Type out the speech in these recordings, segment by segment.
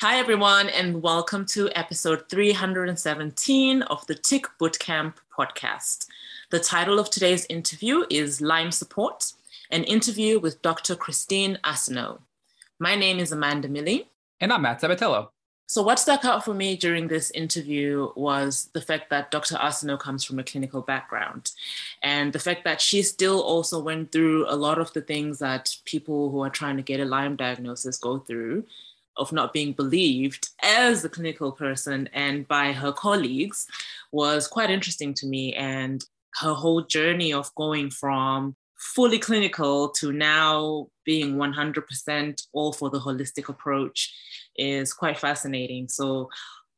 Hi, everyone, and welcome to episode 317 of the Tick Bootcamp podcast. The title of today's interview is Lyme Support, an interview with Dr. Christine Arsenault. My name is Amanda Milley. And I'm Matt Sabatello. So, what stuck out for me during this interview was the fact that Dr. Arsenault comes from a clinical background, and the fact that she still also went through a lot of the things that people who are trying to get a Lyme diagnosis go through of not being believed as a clinical person and by her colleagues was quite interesting to me. And her whole journey of going from fully clinical to now being 100% all for the holistic approach is quite fascinating. So,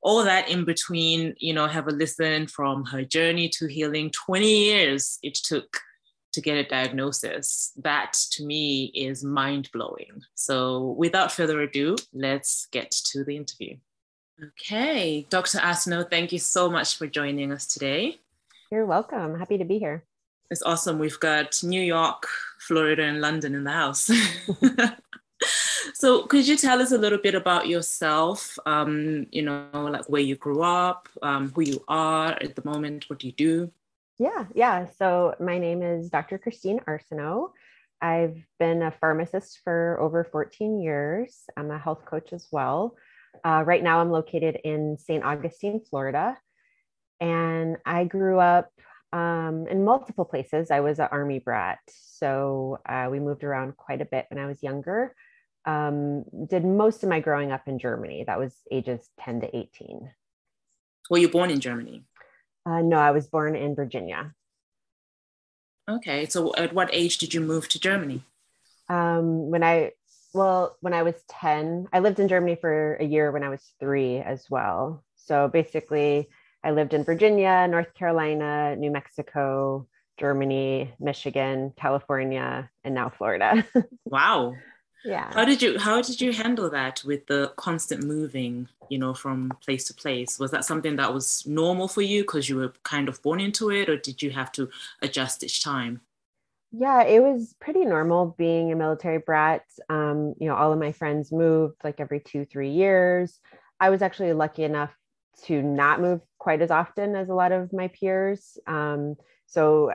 all that in between, you know, have a listen from her journey to healing 20 years it took to get a diagnosis. That to me is mind blowing. So, without further ado, let's get to the interview. Okay, Dr. Arsenault, thank you so much for joining us today. You're welcome. Happy to be here. It's awesome. We've got New York, Florida, and London in the house. so, could you tell us a little bit about yourself? Um, you know, like where you grew up, um, who you are at the moment, what do you do? Yeah, yeah. So my name is Dr. Christine Arsenault. I've been a pharmacist for over 14 years. I'm a health coach as well. Uh, right now, I'm located in St. Augustine, Florida. And I grew up um, in multiple places. I was an Army brat. So uh, we moved around quite a bit when I was younger. Um, did most of my growing up in Germany. That was ages 10 to 18. Were you born in Germany? Uh, no, I was born in Virginia. Okay, so at what age did you move to Germany? Um, when I, well, when I was 10, I lived in Germany for a year when I was three as well. So basically, I lived in Virginia, North Carolina, New Mexico, Germany, Michigan, California, and now Florida. wow yeah. How did you how did you handle that with the constant moving you know from place to place? Was that something that was normal for you because you were kind of born into it or did you have to adjust each time? Yeah it was pretty normal being a military brat. Um, you know all of my friends moved like every two three years. I was actually lucky enough to not move quite as often as a lot of my peers. Um, so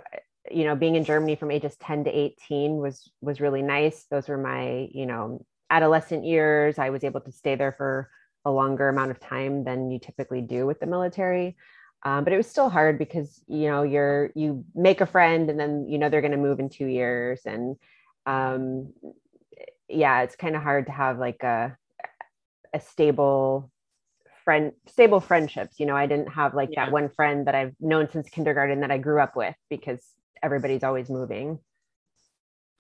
you know being in germany from ages 10 to 18 was was really nice. Those were my you know adolescent years. I was able to stay there for a longer amount of time than you typically do with the military. Um, but it was still hard because you know you're you make a friend and then you know they're going to move in two years. And um, yeah it's kind of hard to have like a a stable friend stable friendships. You know i didn't have like yeah. that one friend that i've known since kindergarten that i grew up with because everybody's always moving.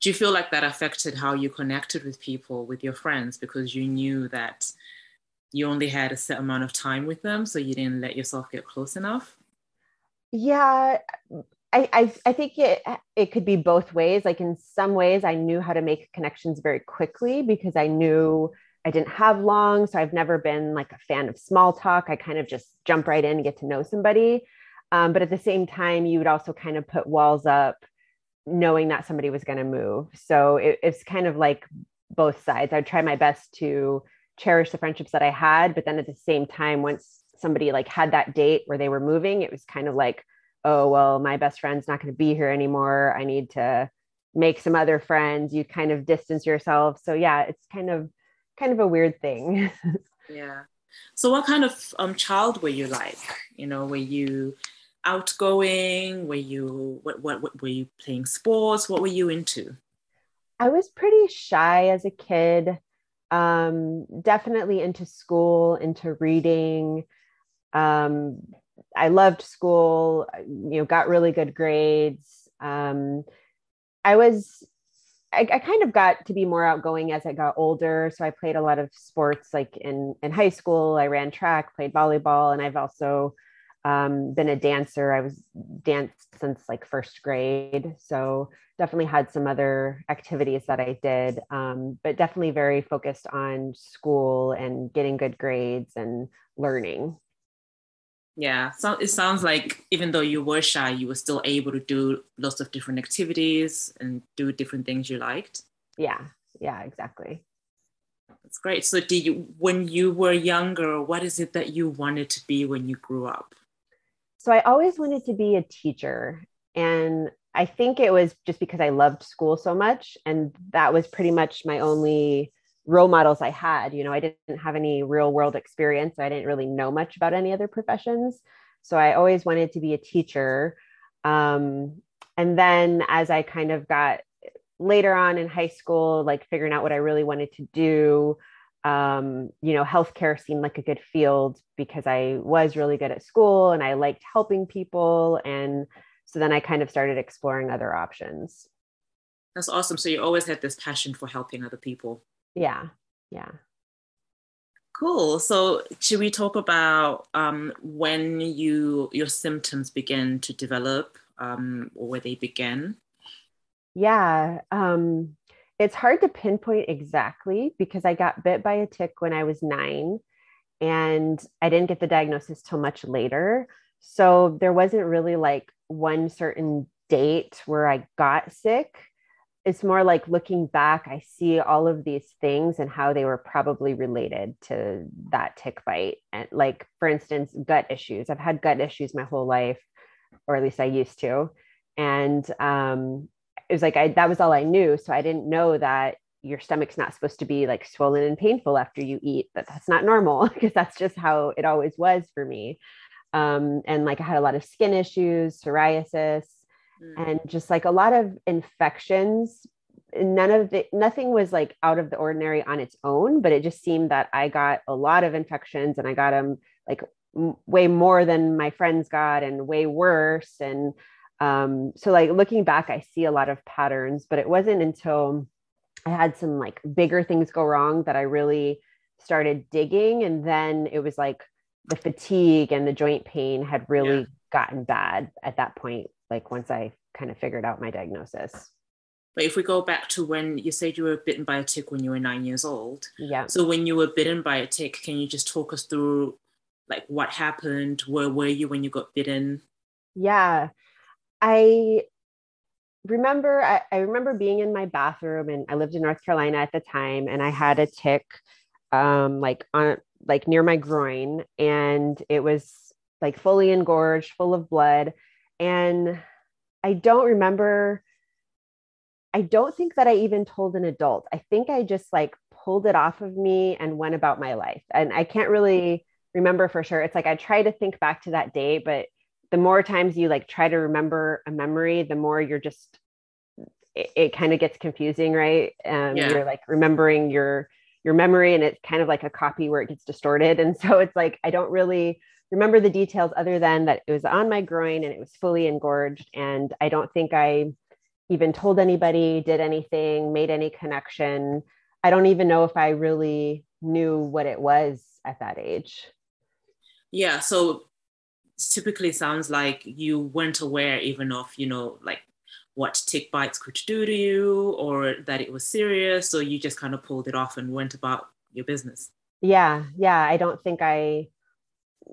Do you feel like that affected how you connected with people, with your friends, because you knew that you only had a set amount of time with them, so you didn't let yourself get close enough? Yeah, I, I, I think it it could be both ways. Like in some ways, I knew how to make connections very quickly because I knew I didn't have long. So I've never been like a fan of small talk. I kind of just jump right in and get to know somebody. Um, but at the same time, you would also kind of put walls up knowing that somebody was going to move. So it, it's kind of like both sides. I'd try my best to cherish the friendships that I had, but then at the same time, once somebody like had that date where they were moving, it was kind of like, oh, well, my best friend's not going to be here anymore. I need to make some other friends. You kind of distance yourself. So yeah, it's kind of kind of a weird thing. yeah. So what kind of um, child were you like? You know, were you outgoing? Were you what, what, what were you playing sports? What were you into? I was pretty shy as a kid. Um, definitely into school, into reading. Um, I loved school. You know, got really good grades. Um, I was I, I, kind of got to be more outgoing as I got older. So I played a lot of sports like in, in high school. I ran track, played volleyball, and I've also um, been a dancer. I was danced since like first grade. So definitely had some other activities that I did, um, but definitely very focused on school and getting good grades and learning. Yeah, so it sounds like even though you were shy, you were still able to do lots of different activities and do different things you liked. Yeah, yeah, exactly. That's great. So, did you, when you were younger, what is it that you wanted to be when you grew up? So, I always wanted to be a teacher. And I think it was just because I loved school so much. And that was pretty much my only role models I had. You know, I didn't have any real world experience. I didn't really know much about any other professions. So, I always wanted to be a teacher. Um, and then as I kind of got later on in high school, like figuring out what I really wanted to do, um, you know, healthcare seemed like a good field because I was really good at school and I liked helping people. And so then I kind of started exploring other options. That's awesome. So you always had this passion for helping other people. Yeah. Yeah. Cool. So should we talk about um, when you your symptoms begin to develop um, or where they begin? Yeah. Um, it's hard to pinpoint exactly because I got bit by a tick when I was nine and I didn't get the diagnosis till much later. So there wasn't really like one certain date where I got sick. It's more like looking back, I see all of these things and how they were probably related to that tick bite. And like, for instance, gut issues. I've had gut issues my whole life, or at least I used to. And um, it was like I that was all I knew. So I didn't know that your stomach's not supposed to be like swollen and painful after you eat, but that's not normal because that's just how it always was for me. Um, and like I had a lot of skin issues, psoriasis, mm. and just like a lot of infections. None of the nothing was like out of the ordinary on its own, but it just seemed that I got a lot of infections and I got them like m- way more than my friends got and way worse. And um, so like looking back i see a lot of patterns but it wasn't until i had some like bigger things go wrong that i really started digging and then it was like the fatigue and the joint pain had really yeah. gotten bad at that point like once i kind of figured out my diagnosis. But if we go back to when you said you were bitten by a tick when you were nine years old yeah. so when you were bitten by a tick can you just talk us through like what happened? Where were you when you got bitten? Yeah I remember I, I, remember being in my bathroom and I lived in North Carolina at the time and I had a tick um like on like near my groin and it was like fully engorged, full of blood. And I don't remember I don't think that I even told an adult. I think I just like pulled it off of me and went about my life. And I can't really remember for sure. It's like I try to think back to that day, but the more times you like try to remember a memory, the more you're just it, it kind of gets confusing, right? Um, yeah. You're like remembering your your memory, and it's kind of like a copy where it gets distorted. And so it's like I don't really remember the details other than that it was on my groin and it was fully engorged. And I don't think I even told anybody, did anything, made any connection. I don't even know if I really knew what it was at that age. Yeah. So typically sounds like you weren't aware even of you know like what tick bites could do to you or that it was serious So you just kind of pulled it off and went about your business yeah yeah i don't think i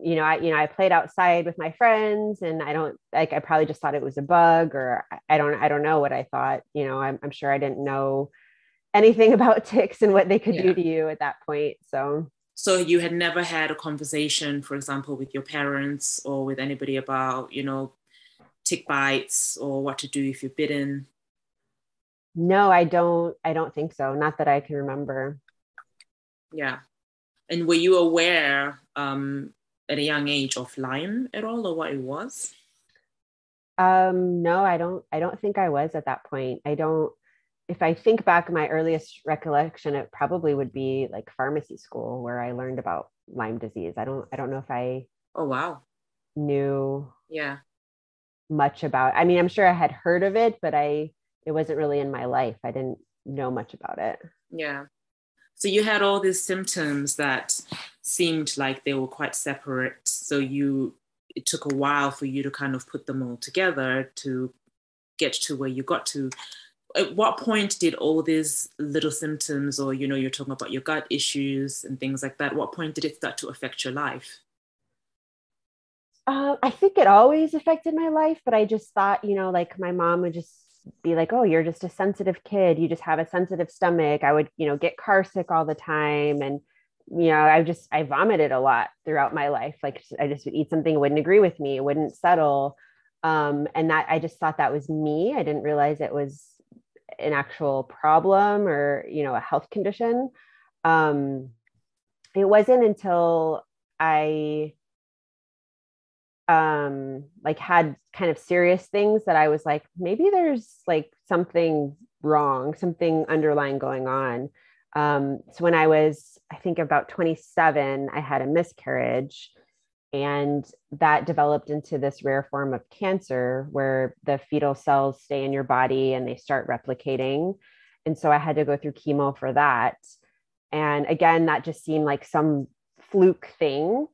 you know i you know i played outside with my friends and i don't like i probably just thought it was a bug or i don't i don't know what i thought you know i'm, I'm sure i didn't know anything about ticks and what they could yeah. do to you at that point so so you had never had a conversation for example with your parents or with anybody about you know tick bites or what to do if you're bitten? No i don't i don't think so. Not that i can remember. Yeah. And were you aware um, at a young age of lyme at all or what it was? Um no i don't i don't think i was at that point. I don't if I think back, my earliest recollection, it probably would be like pharmacy school where I learned about Lyme disease. I don't, I don't know if I. Oh wow. Knew. Yeah. Much about. I mean, I'm sure I had heard of it, but I, it wasn't really in my life. I didn't know much about it. Yeah. So you had all these symptoms that seemed like they were quite separate. So you, it took a while for you to kind of put them all together to get to where you got to at what point did all these little symptoms or you know you're talking about your gut issues and things like that what point did it start to affect your life uh, i think it always affected my life but i just thought you know like my mom would just be like, oh, you're just a sensitive kid. You just have a sensitive stomach. I would, you know, get car sick all the time. And, you know, I just, I vomited a lot throughout my life. Like I just would eat something, wouldn't agree with me, it wouldn't settle. Um, and that I just thought that was me. I didn't realize it was an actual problem or, you know, a health condition. Um, it wasn't until I um like had kind of serious things that I was like maybe there's like something wrong something underlying going on um so when I was I think about 27 I had a miscarriage and that developed into this rare form of cancer where the fetal cells stay in your body and they start replicating. And so I had to go through chemo for that. And again that just seemed like some fluke thing.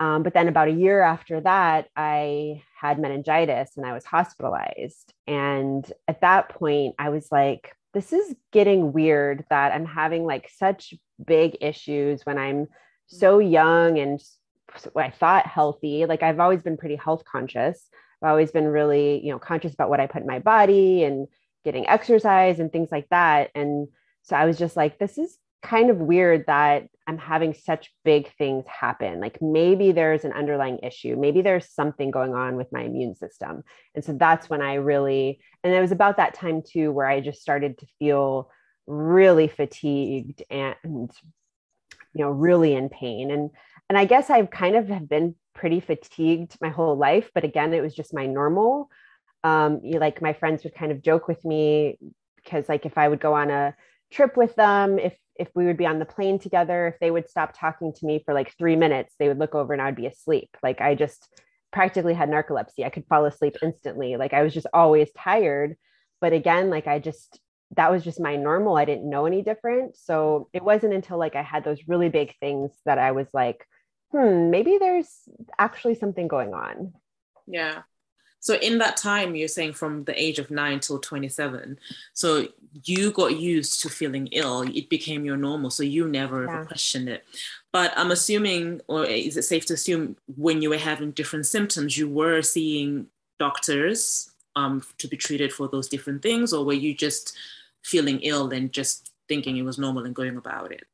Um, but then about a year after that, I had meningitis and I was hospitalized. And at that point, I was like, this is getting weird that I'm having like such big issues when I'm so young and I thought healthy. Like I've always been pretty health conscious. I've always been really, you know, conscious about what I put in my body and getting exercise and things like that. And so I was just like, this is kind of weird that I'm having such big things happen. Like maybe there's an underlying issue. Maybe there's something going on with my immune system. And so that's when I really, and it was about that time too, where I just started to feel really fatigued and, you know, really in pain. And, and I guess I've kind of have been pretty fatigued my whole life, but again, it was just my normal. Um, you like my friends would kind of joke with me because like if I would go on a trip with them, if if we would be on the plane together, if they would stop talking to me for like three minutes, they would look over and I would be asleep. Like I just practically had narcolepsy. I could fall asleep instantly. Like I was just always tired. But again, like I just, that was just my normal. I didn't know any different. So it wasn't until like I had those really big things that I was like, hmm, maybe there's actually something going on. Yeah. So in that time, you're saying from the age of nine till 27. So you got used to feeling ill. It became your normal. So you never yeah. ever questioned it. But I'm assuming, or is it safe to assume, when you were having different symptoms, you were seeing doctors um, to be treated for those different things, or were you just feeling ill and just thinking it was normal and going about it?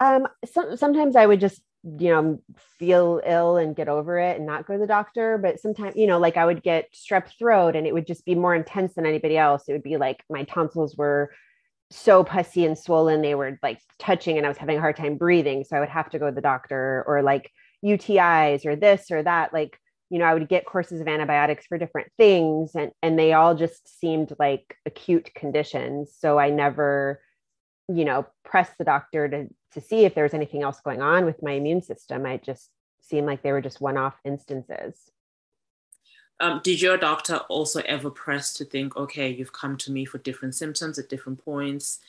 Um, so, sometimes I would just you know feel ill and get over it and not go to the doctor but sometimes you know like i would get strep throat and it would just be more intense than anybody else. It would be like my tonsils were so pussy and swollen they were like touching and i was having a hard time breathing. So i would have to go to the doctor or like utis or this or that. Like you know i would get courses of antibiotics for different things and and they all just seemed like acute conditions. So i never you know pressed the doctor to to see if there was anything else going on with my immune system. I just seemed like they were just one-off instances. Um, did your doctor also ever press to think okay you've come to me for different symptoms at different points.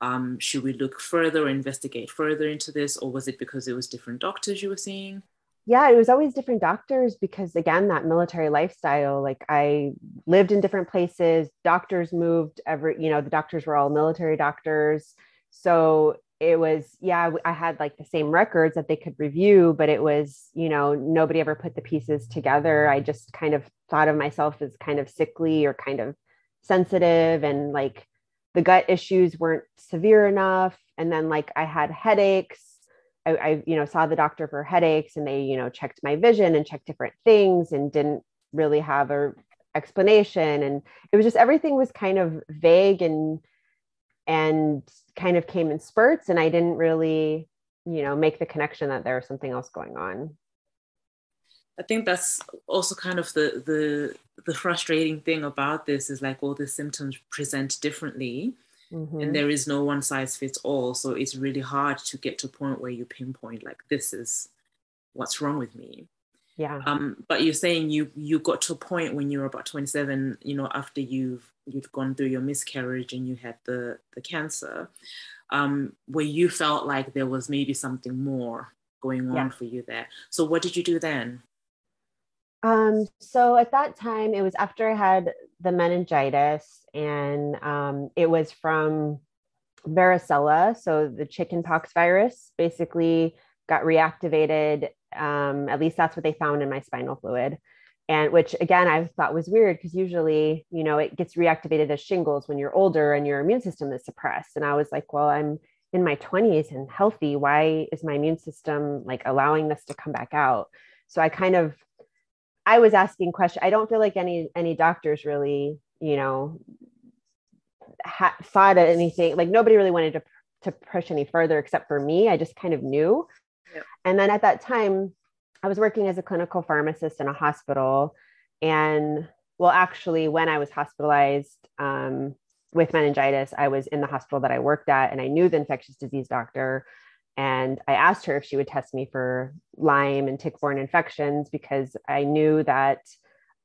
Um, should we look further or investigate further into this? Or was it because it was different doctors you were seeing? Yeah, it was always different doctors because again, that military lifestyle, like I lived in different places, doctors moved every, you know, the doctors were all military doctors. So it was, yeah, I had like the same records that they could review, but it was, you know, nobody ever put the pieces together. I just kind of thought of myself as kind of sickly or kind of sensitive and like the gut issues weren't severe enough. And then like I had headaches I, I, you know, saw the doctor for headaches and they, you know, checked my vision and checked different things and didn't really have a explanation. And it was just everything was kind of vague and and kind of came in spurts. And I didn't really, you know, make the connection that there was something else going on. I think that's also kind of the the the frustrating thing about this is like all the symptoms present differently Mm-hmm. And there is no one size fits all. So it's really hard to get to a point where you pinpoint like this is what's wrong with me. Yeah. Um, but you're saying you you got to a point when you were about 27, you know, after you've you've gone through your miscarriage and you had the the cancer, um, where you felt like there was maybe something more going on yeah. for you there. So what did you do then? Um, so at that time, it was after I had the meningitis, and um, it was from varicella, so the chickenpox virus, basically got reactivated. Um, at least that's what they found in my spinal fluid. And which again i thought was weird because usually you know it gets reactivated as shingles when you're older and your immune system is suppressed. And i was like well i'm in my 20s and healthy. Why is my immune system like allowing this to come back out? So i kind of i was asking questions i don't feel like any any doctors really you know ha- thought of anything like nobody really wanted to to push any further except for me. I just kind of knew. Yeah. and then at that time I was working as a clinical pharmacist in a hospital. And well, actually, when I was hospitalized um, with meningitis, I was in the hospital that I worked at, and I knew the infectious disease doctor. And I asked her if she would test me for Lyme and tick borne infections because I knew that,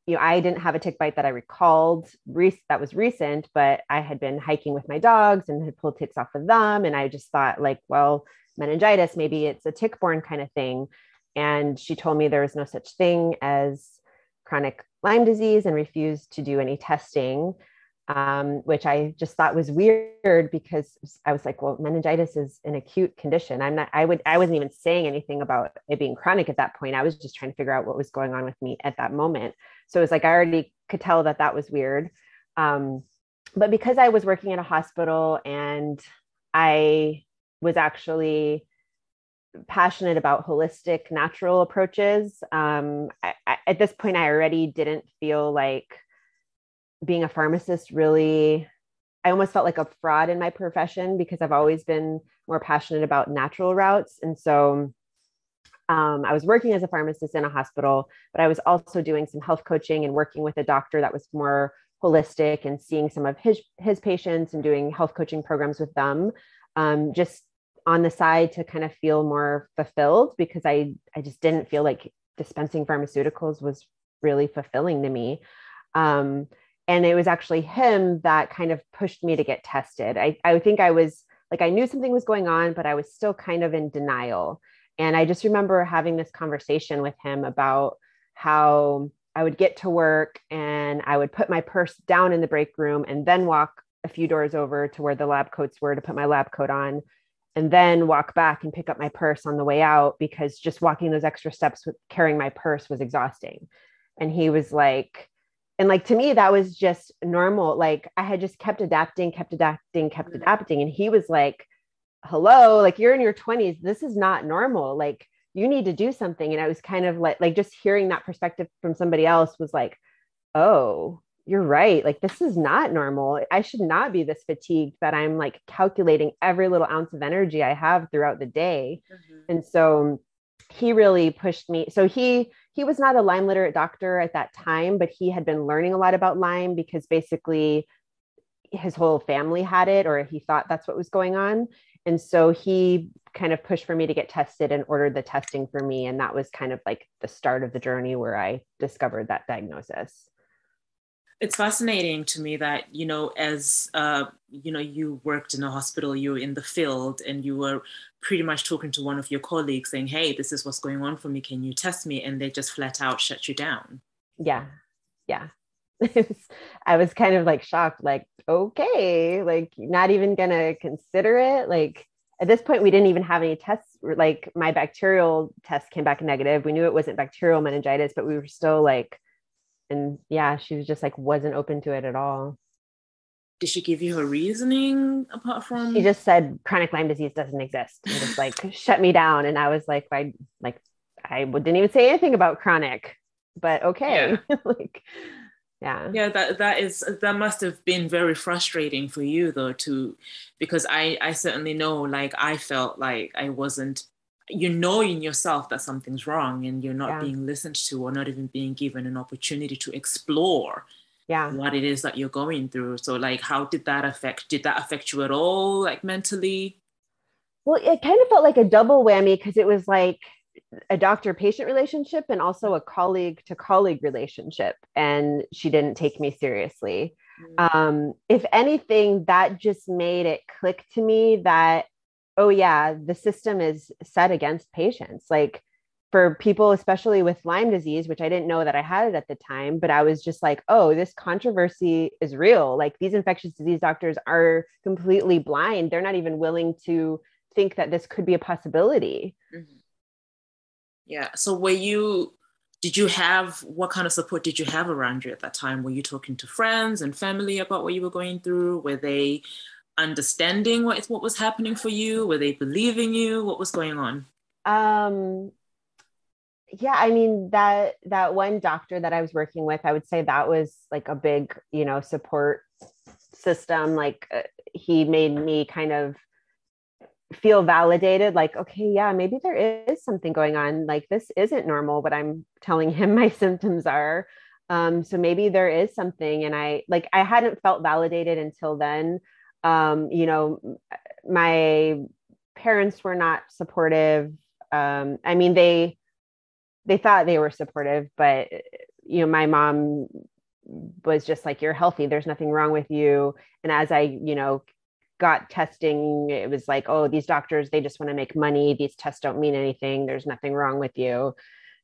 you know, I didn't have a tick bite that I recalled re- that was recent, but I had been hiking with my dogs and had pulled ticks off of them. And I just thought, like, well, meningitis, maybe it's a tick borne kind of thing. And she told me there was no such thing as chronic Lyme disease and refused to do any testing, um, which I just thought was weird because I was like, well, meningitis is an acute condition. I'm not, I would, I wasn't even saying anything about it being chronic at that point. I was just trying to figure out what was going on with me at that moment. So it was like, I already could tell that that was weird. Um, but because I was working in a hospital and I was actually passionate about holistic natural approaches. Um, I, I, at this point i already didn't feel like being a pharmacist really i almost felt like a fraud in my profession because i've always been more passionate about natural routes. And so um, i was working as a pharmacist in a hospital but i was also doing some health coaching and working with a doctor that was more holistic and seeing some of his his patients and doing health coaching programs with them. Um, just on the side to kind of feel more fulfilled because I I just didn't feel like dispensing pharmaceuticals was really fulfilling to me. Um, and it was actually him that kind of pushed me to get tested. I, I think I was like I knew something was going on, but I was still kind of in denial. And I just remember having this conversation with him about how I would get to work and I would put my purse down in the break room and then walk a few doors over to where the lab coats were to put my lab coat on and then walk back and pick up my purse on the way out because just walking those extra steps with carrying my purse was exhausting. And he was like, and like to me, that was just normal. Like I had just kept adapting, kept adapting, kept mm-hmm. adapting. And he was like, hello, like you're in your 20s. This is not normal. Like you need to do something. And I was kind of like, like just hearing that perspective from somebody else was like, oh, you're right. Like, this is not normal. I should not be this fatigued that I'm like calculating every little ounce of energy I have throughout the day. Mm-hmm. And so he really pushed me. So he, he was not a Lyme literate doctor at that time, but he had been learning a lot about Lyme because basically his whole family had it, or he thought that's what was going on. And so he kind of pushed for me to get tested and ordered the testing for me. And that was kind of like the start of the journey where I discovered that diagnosis it's fascinating to me that you know as uh, you know you worked in a hospital you were in the field and you were pretty much talking to one of your colleagues saying hey this is what's going on for me. Can you test me? And they just flat out shut you down. Yeah. Yeah. I was kind of like shocked like okay like not even gonna consider it? Like at this point we didn't even have any tests. Like my bacterial test came back negative. We knew it wasn't bacterial meningitis but we were still like and yeah, she was just like wasn't open to it at all. Did she give you her reasoning apart from? She just said chronic Lyme disease doesn't exist and just like shut me down. And I was like, I like I didn't even say anything about chronic, but okay, yeah. like yeah yeah that that is that must have been very frustrating for you though to because i i certainly know like i felt like i wasn't you know in yourself that something's wrong and you're not yeah. being listened to or not even being given an opportunity to explore yeah what it is that you're going through so like how did that affect did that affect you at all like mentally well it kind of felt like a double whammy because it was like a doctor patient relationship and also a colleague to colleague relationship and she didn't take me seriously mm-hmm. um, if anything that just made it click to me that oh yeah the system is set against patients like for people especially with lyme disease which i didn't know that i had it at the time but i was just like oh this controversy is real like these infectious disease doctors are completely blind they're not even willing to think that this could be a possibility mm-hmm. yeah so were you did you have what kind of support did you have around you at that time? Were you talking to friends and family about what you were going through? Were they understanding what what was happening for you? Were they believing you? What was going on? Um, yeah, I mean that that one doctor that I was working with, I would say that was like a big, you know, support system. Like uh, he made me kind of feel validated like okay yeah maybe there is something going on like this isn't normal what i'm telling him my symptoms are um, so maybe there is something and i like i hadn't felt validated until then um, you know my parents were not supportive. Um, i mean they they thought they were supportive but you know my mom was just like you're healthy. There's nothing wrong with you. And as i you know got testing it was like oh these doctors they just want to make money. These tests don't mean anything. There's nothing wrong with you.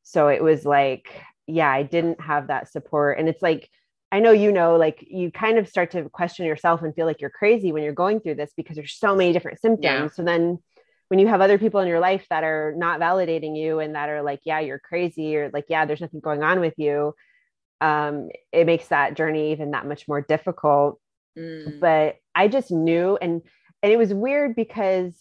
So it was like yeah i didn't have that support. And it's like i know you know like you kind of start to question yourself and feel like you're crazy when you're going through this because there's so many different symptoms yeah. so then when you have other people in your life that are not validating you and that are like yeah you're crazy or like yeah there's nothing going on with you um, it makes that journey even that much more difficult mm. but i just knew and and it was weird because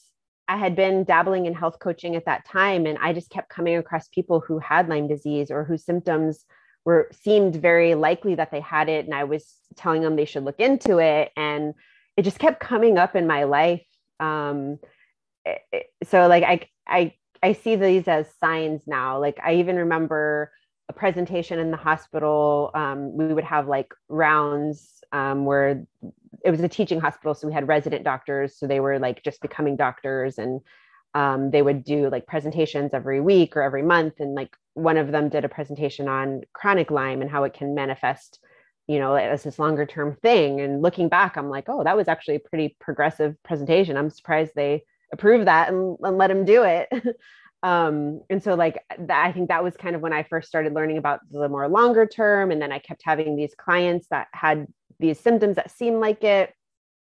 i had been dabbling in health coaching at that time and i just kept coming across people who had lyme disease or whose symptoms were seemed very likely that they had it and i was telling them they should look into it and it just kept coming up in my life um, so like I I I see these as signs now. Like I even remember a presentation in the hospital. Um, we would have like rounds um, where it was a teaching hospital, so we had resident doctors. So they were like just becoming doctors, and um, they would do like presentations every week or every month. And like one of them did a presentation on chronic Lyme and how it can manifest you know as this longer term thing and looking back i'm like oh that was actually a pretty progressive presentation i'm surprised they approved that and, and let him do it. um, and so like that, I think that was kind of when I first started learning about the more longer term. And then I kept having these clients that had these symptoms that seemed like it.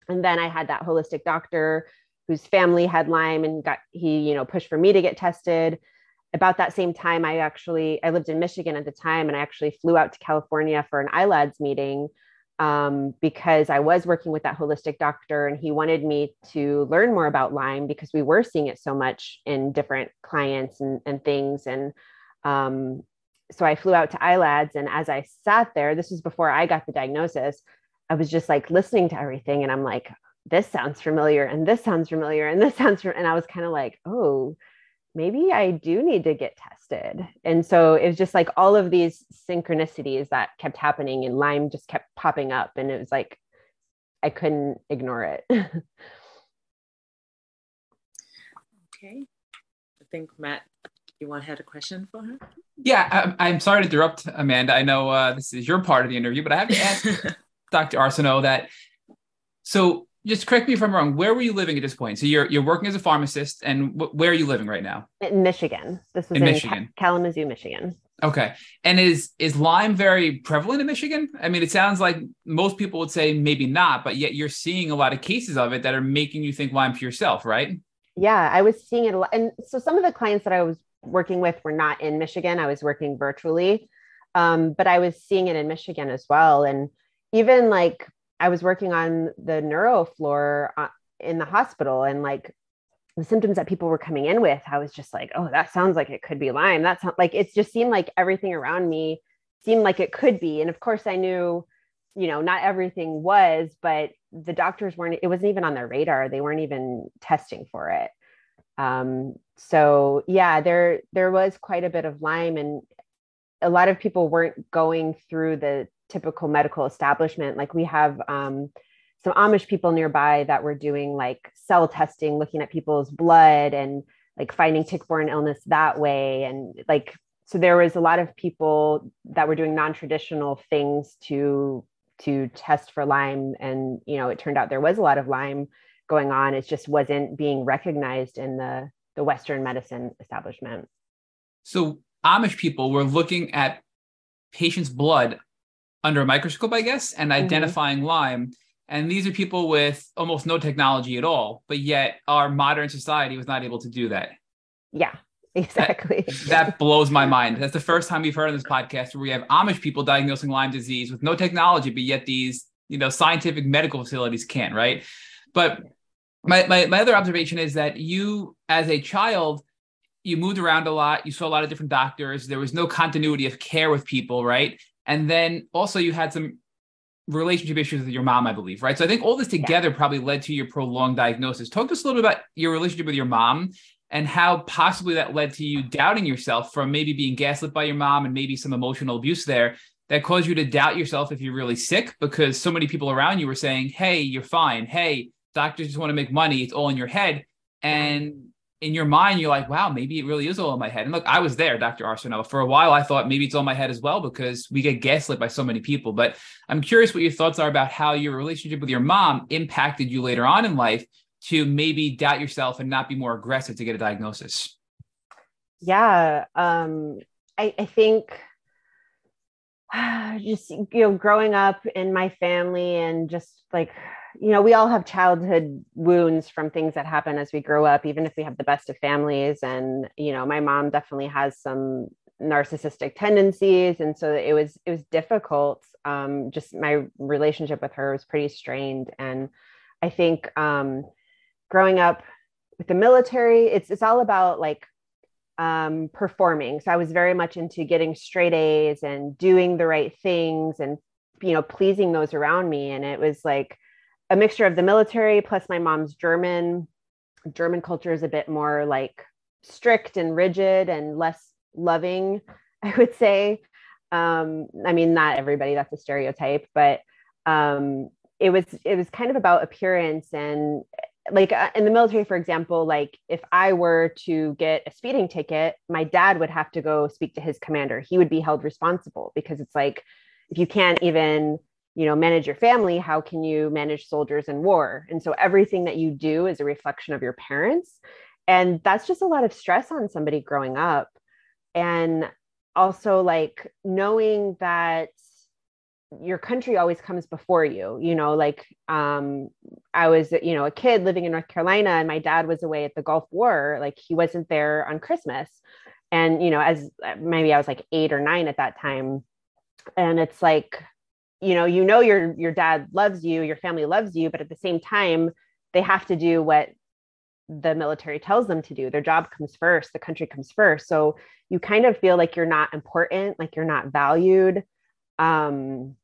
And then I had that holistic doctor whose family had Lyme and got he, you know, pushed for me to get tested. About that same time, I actually I lived in Michigan at the time and I actually flew out to California for an ILADS meeting um, because I was working with that holistic doctor and he wanted me to learn more about Lyme because we were seeing it so much in different clients and, and things. And um, so I flew out to ILADS. And as I sat there, this was before I got the diagnosis, I was just like listening to everything. And I'm like, this sounds familiar and this sounds familiar and this sounds, and I was kind of like, oh, maybe I do need to get tested. And so it was just like all of these synchronicities that kept happening and Lyme just kept popping up. And it was like, I couldn't ignore it. okay. I think Matt, you want to had a question for her? Yeah, I'm, I'm sorry to interrupt, Amanda. I know uh, this is your part of the interview, but I have to ask Dr. Arsenault that. So just correct me if I'm wrong. Where were you living at this point? So you're you're working as a pharmacist, and wh- where are you living right now? In Michigan. This was in, in Michigan, Ka- Kalamazoo, Michigan. Okay. And is is Lyme very prevalent in Michigan? I mean, it sounds like most people would say maybe not, but yet you're seeing a lot of cases of it that are making you think Lyme for yourself, right? Yeah, I was seeing it a lot. And so some of the clients that I was working with were not in Michigan. I was working virtually, um, but I was seeing it in Michigan as well. And even like I was working on the neuro floor uh, in the hospital and like the symptoms that people were coming in with, I was just like, oh, that sounds like it could be Lyme. That's like, it just seemed like everything around me seemed like it could be. And of course, I knew, you know, not everything was, but the doctors weren't, it wasn't even on their radar. They weren't even testing for it. Um, so yeah, there, there was quite a bit of Lyme and a lot of people weren't going through the typical medical establishment. Like we have um, some Amish people nearby that were doing like cell testing, looking at people's blood and like finding tick-borne illness that way. And like, so there was a lot of people that were doing non-traditional things to to test for Lyme. And you know, it turned out there was a lot of Lyme going on. It just wasn't being recognized in the the Western medicine establishment. So Amish people were looking at patients' blood under a microscope, I guess, and mm-hmm. identifying mm-hmm. Lyme. And these are people with almost no technology at all, but yet our modern society was not able to do that. Yeah, exactly. That, that, blows my mind. That's the first time we've heard on this podcast where we have Amish people diagnosing Lyme disease with no technology, but yet these, you know, scientific medical facilities can't, right? But my, my, my other observation is that you, as a child, you moved around a lot. You saw a lot of different doctors. There was no continuity of care with people, right? And then also you had some relationship issues with your mom, I believe, right? So I think all this together yeah. probably led to your prolonged diagnosis. Talk to us a little bit about your relationship with your mom and how possibly that led to you doubting yourself from maybe being gaslit by your mom and maybe some emotional abuse there that caused you to doubt yourself if you're really sick because so many people around you were saying, Hey, you're fine. Hey, doctors just want to make money. It's all in your head. And in your mind, you're like, wow, maybe it really is all in my head. And look, I was there, Dr. Arsenault. For a while, I thought maybe it's all in my head as well because we get gaslit by so many people. But I'm curious what your thoughts are about how your relationship with your mom impacted you later on in life to maybe doubt yourself and not be more aggressive to get a diagnosis. Yeah. Um, I, I think just, you know, growing up in my family and just like you know, we all have childhood wounds from things that happen as we grow up, even if we have the best of families. And, you know, my mom definitely has some narcissistic tendencies. And so it was, it was difficult. Um, just my relationship with her was pretty strained. And I think um, growing up with the military, it's, it's all about like um, performing. So I was very much into getting straight A's and doing the right things and, you know, pleasing those around me. And it was like, a mixture of the military plus my mom's German. German culture is a bit more like strict and rigid and less loving, I would say. Um, I mean, not everybody, that's a stereotype, but um, it was it was kind of about appearance and like uh, in the military for example like if i were to get a speeding ticket my dad would have to go speak to his commander he would be held responsible because it's like if you can't even you know manage your family how can you manage soldiers in war? And so everything that you do is a reflection of your parents. And that's just a lot of stress on somebody growing up. And also like knowing that your country always comes before you you know like um i was you know a kid living in north carolina and my dad was away at the gulf war. Like he wasn't there on christmas. And you know as maybe i was like 8 or 9 at that time. And it's like you know you know your your dad loves you your family loves you but at the same time they have to do what the military tells them to do. Their job comes first the country comes first. So you kind of feel like you're not important like you're not valued. Um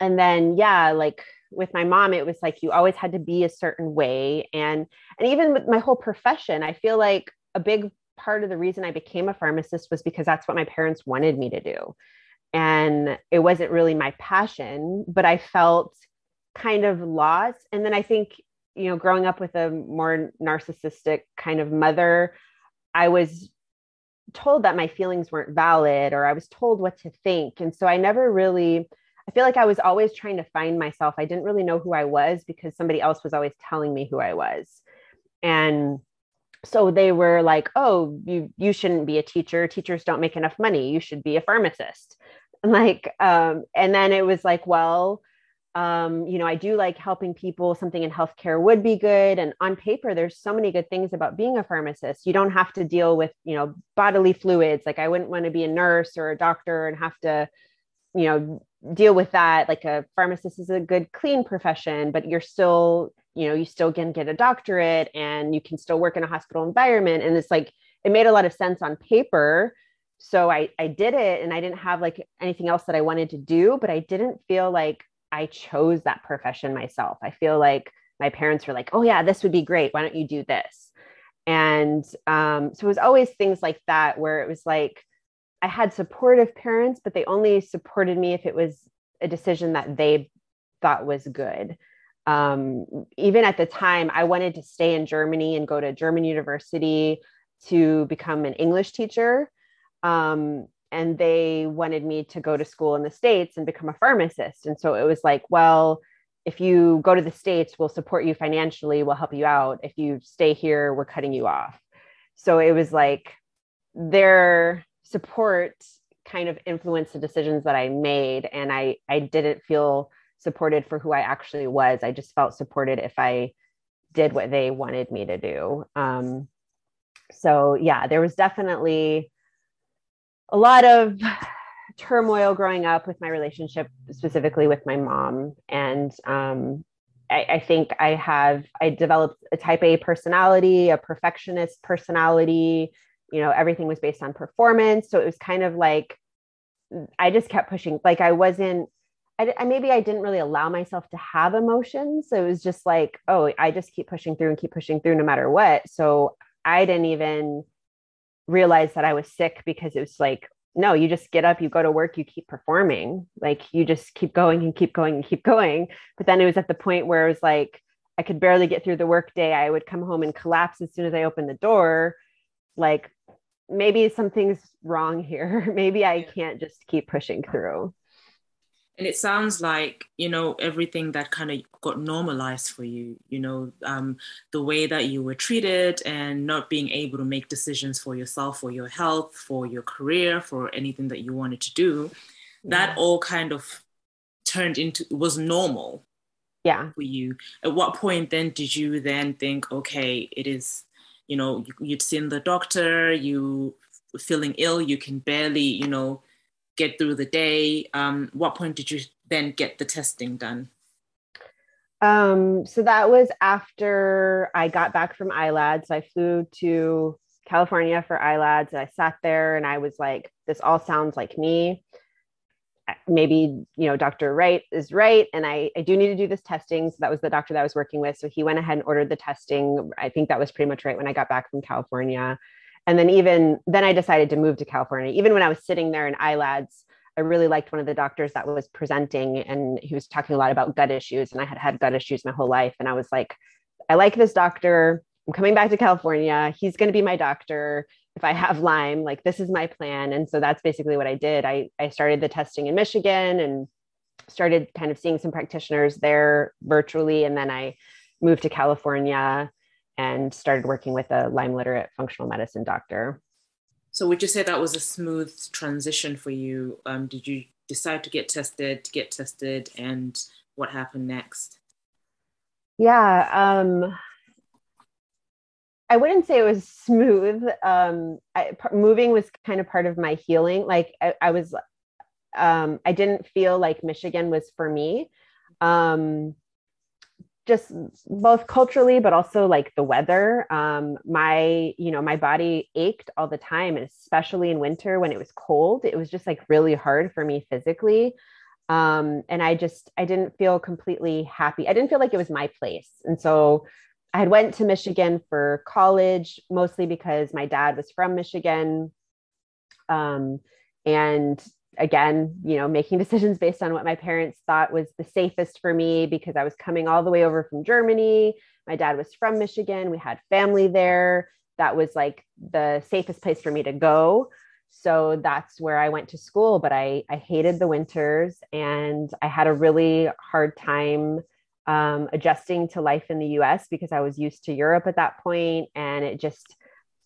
and then yeah like with my mom it was like you always had to be a certain way. And and even with my whole profession i feel like a big part of the reason i became a pharmacist was because that's what my parents wanted me to do and it wasn't really my passion but i felt kind of lost. And then i think you know growing up with a more narcissistic kind of mother i was told that my feelings weren't valid or i was told what to think. And so i never really i feel like i was always trying to find myself. I didn't really know who i was because somebody else was always telling me who i was. And so they were like oh you you shouldn't be a teacher. Teachers don't make enough money. You should be a pharmacist. Like um and then it was like well um you know i do like helping people. Something in healthcare would be good. And on paper there's so many good things about being a pharmacist. You don't have to deal with you know bodily fluids. Like i wouldn't want to be a nurse or a doctor and have to you know deal with that. Like a pharmacist is a good clean profession but you're still you know you still can get a doctorate and you can still work in a hospital environment and it's like it made a lot of sense on paper so I, I did it and I didn't have like anything else that I wanted to do, but I didn't feel like I chose that profession myself. I feel like my parents were like, oh, yeah, this would be great. Why don't you do this? And um, so it was always things like that where it was like I had supportive parents, but they only supported me if it was a decision that they thought was good. Um, even at the time, I wanted to stay in Germany and go to German university to become an English teacher. Um, and they wanted me to go to school in the states and become a pharmacist. And so it was like well if you go to the states we'll support you financially. We'll help you out. If you stay here we're cutting you off. So it was like their support kind of influenced the decisions that i made. And i i didn't feel supported for who i actually was i just felt supported if i did what they wanted me to do um, so yeah, there was definitely a lot of turmoil growing up with my relationship, specifically with my mom. And um, I, I, think I have, I developed a type A personality, a perfectionist personality. You know, everything was based on performance. So it was kind of like, I just kept pushing. Like I wasn't, I, I maybe I didn't really allow myself to have emotions. So it was just like, oh, I just keep pushing through and keep pushing through no matter what. So I didn't even realize that I was sick because it was like, no, you just get up, you go to work, you keep performing. Like you just keep going and keep going and keep going. But then it was at the point where it was like, I could barely get through the workday. I would come home and collapse as soon as I opened the door. Like maybe something's wrong here. maybe I can't just keep pushing through. And it sounds like, you know, everything that kind of got normalized for you, you know, um, the way that you were treated and not being able to make decisions for yourself, for your health, for your career, for anything that you wanted to do, yeah. that all kind of turned into, was normal. Yeah. For you. At what point then did you then think, okay, it is, you know, you'd seen the doctor, you feeling ill, you can barely, you know, get through the day? Um, what point did you then get the testing done? Um, so that was after I got back from ILAD. So I flew to California for ILADS. I sat there and I was like, this all sounds like me. Maybe, you know, Dr. Wright is right. And I, I do need to do this testing. So that was the doctor that I was working with. So he went ahead and ordered the testing. I think that was pretty much right when I got back from California and then even then i decided to move to california. Even when i was sitting there in ilads i really liked one of the doctors that was presenting and he was talking a lot about gut issues and i had had gut issues my whole life. And i was like i like this doctor. I'm coming back to california. He's going to be my doctor. If i have lyme like this is my plan. And so that's basically what i did. I i started the testing in michigan and started kind of seeing some practitioners there virtually. And then i moved to california and started working with a Lyme literate functional medicine doctor. So, would you say that was a smooth transition for you? Um, did you decide to get tested, to get tested, and what happened next? Yeah, um, I wouldn't say it was smooth. Um, I, p- moving was kind of part of my healing. Like I, I was, um, I didn't feel like Michigan was for me. Um, just both culturally but also like the weather. Um my you know my body ached all the time especially in winter when it was cold it was just like really hard for me physically. Um and i just i didn't feel completely happy. I didn't feel like it was my place. And so i had went to michigan for college mostly because my dad was from michigan. Um and again, you know, making decisions based on what my parents thought was the safest for me because I was coming all the way over from Germany. My dad was from Michigan. We had family there. That was like the safest place for me to go. So that's where I went to school, but I, I hated the winters and I had a really hard time um, adjusting to life in the US because I was used to Europe at that point, And it just,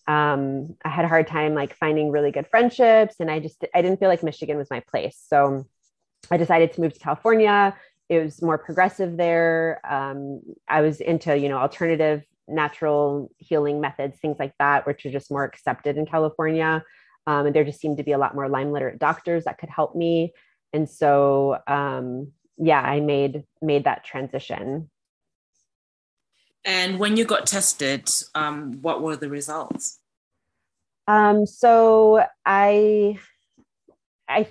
um, I had a hard time like finding really good friendships, and I just I didn't feel like Michigan was my place. So I decided to move to California. It was more progressive there. Um, I was into you know alternative natural healing methods, things like that, which are just more accepted in California. Um, and there just seemed to be a lot more Lyme literate doctors that could help me. And so, um, yeah, I made made that transition. And when you got tested, um, what were the results? Um, so I, I,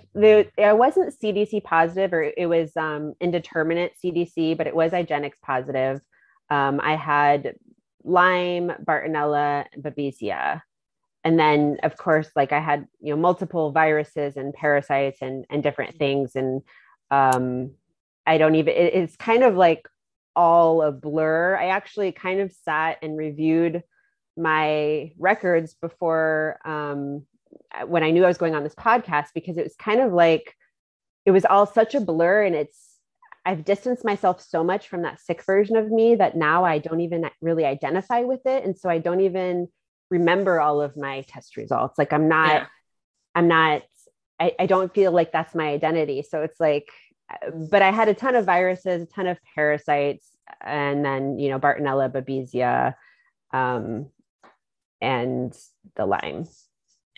I wasn't CDC positive, or it was um, indeterminate CDC, but it was IGeneX positive. Um, I had Lyme, Bartonella, Babesia. And then, of course, like I had, you know, multiple viruses and parasites and, and different things. And um, I don't even, it, it's kind of like all a blur. I actually kind of sat and reviewed my records before um, when I knew I was going on this podcast because it was kind of like it was all such a blur and it's I've distanced myself so much from that sick version of me that now I don't even really identify with it. And so I don't even remember all of my test results. Like I'm not, yeah. I'm not, I, I don't feel like that's my identity. So it's like but I had a ton of viruses, a ton of parasites, and then you know Bartonella, Babesia, um, and the Lyme.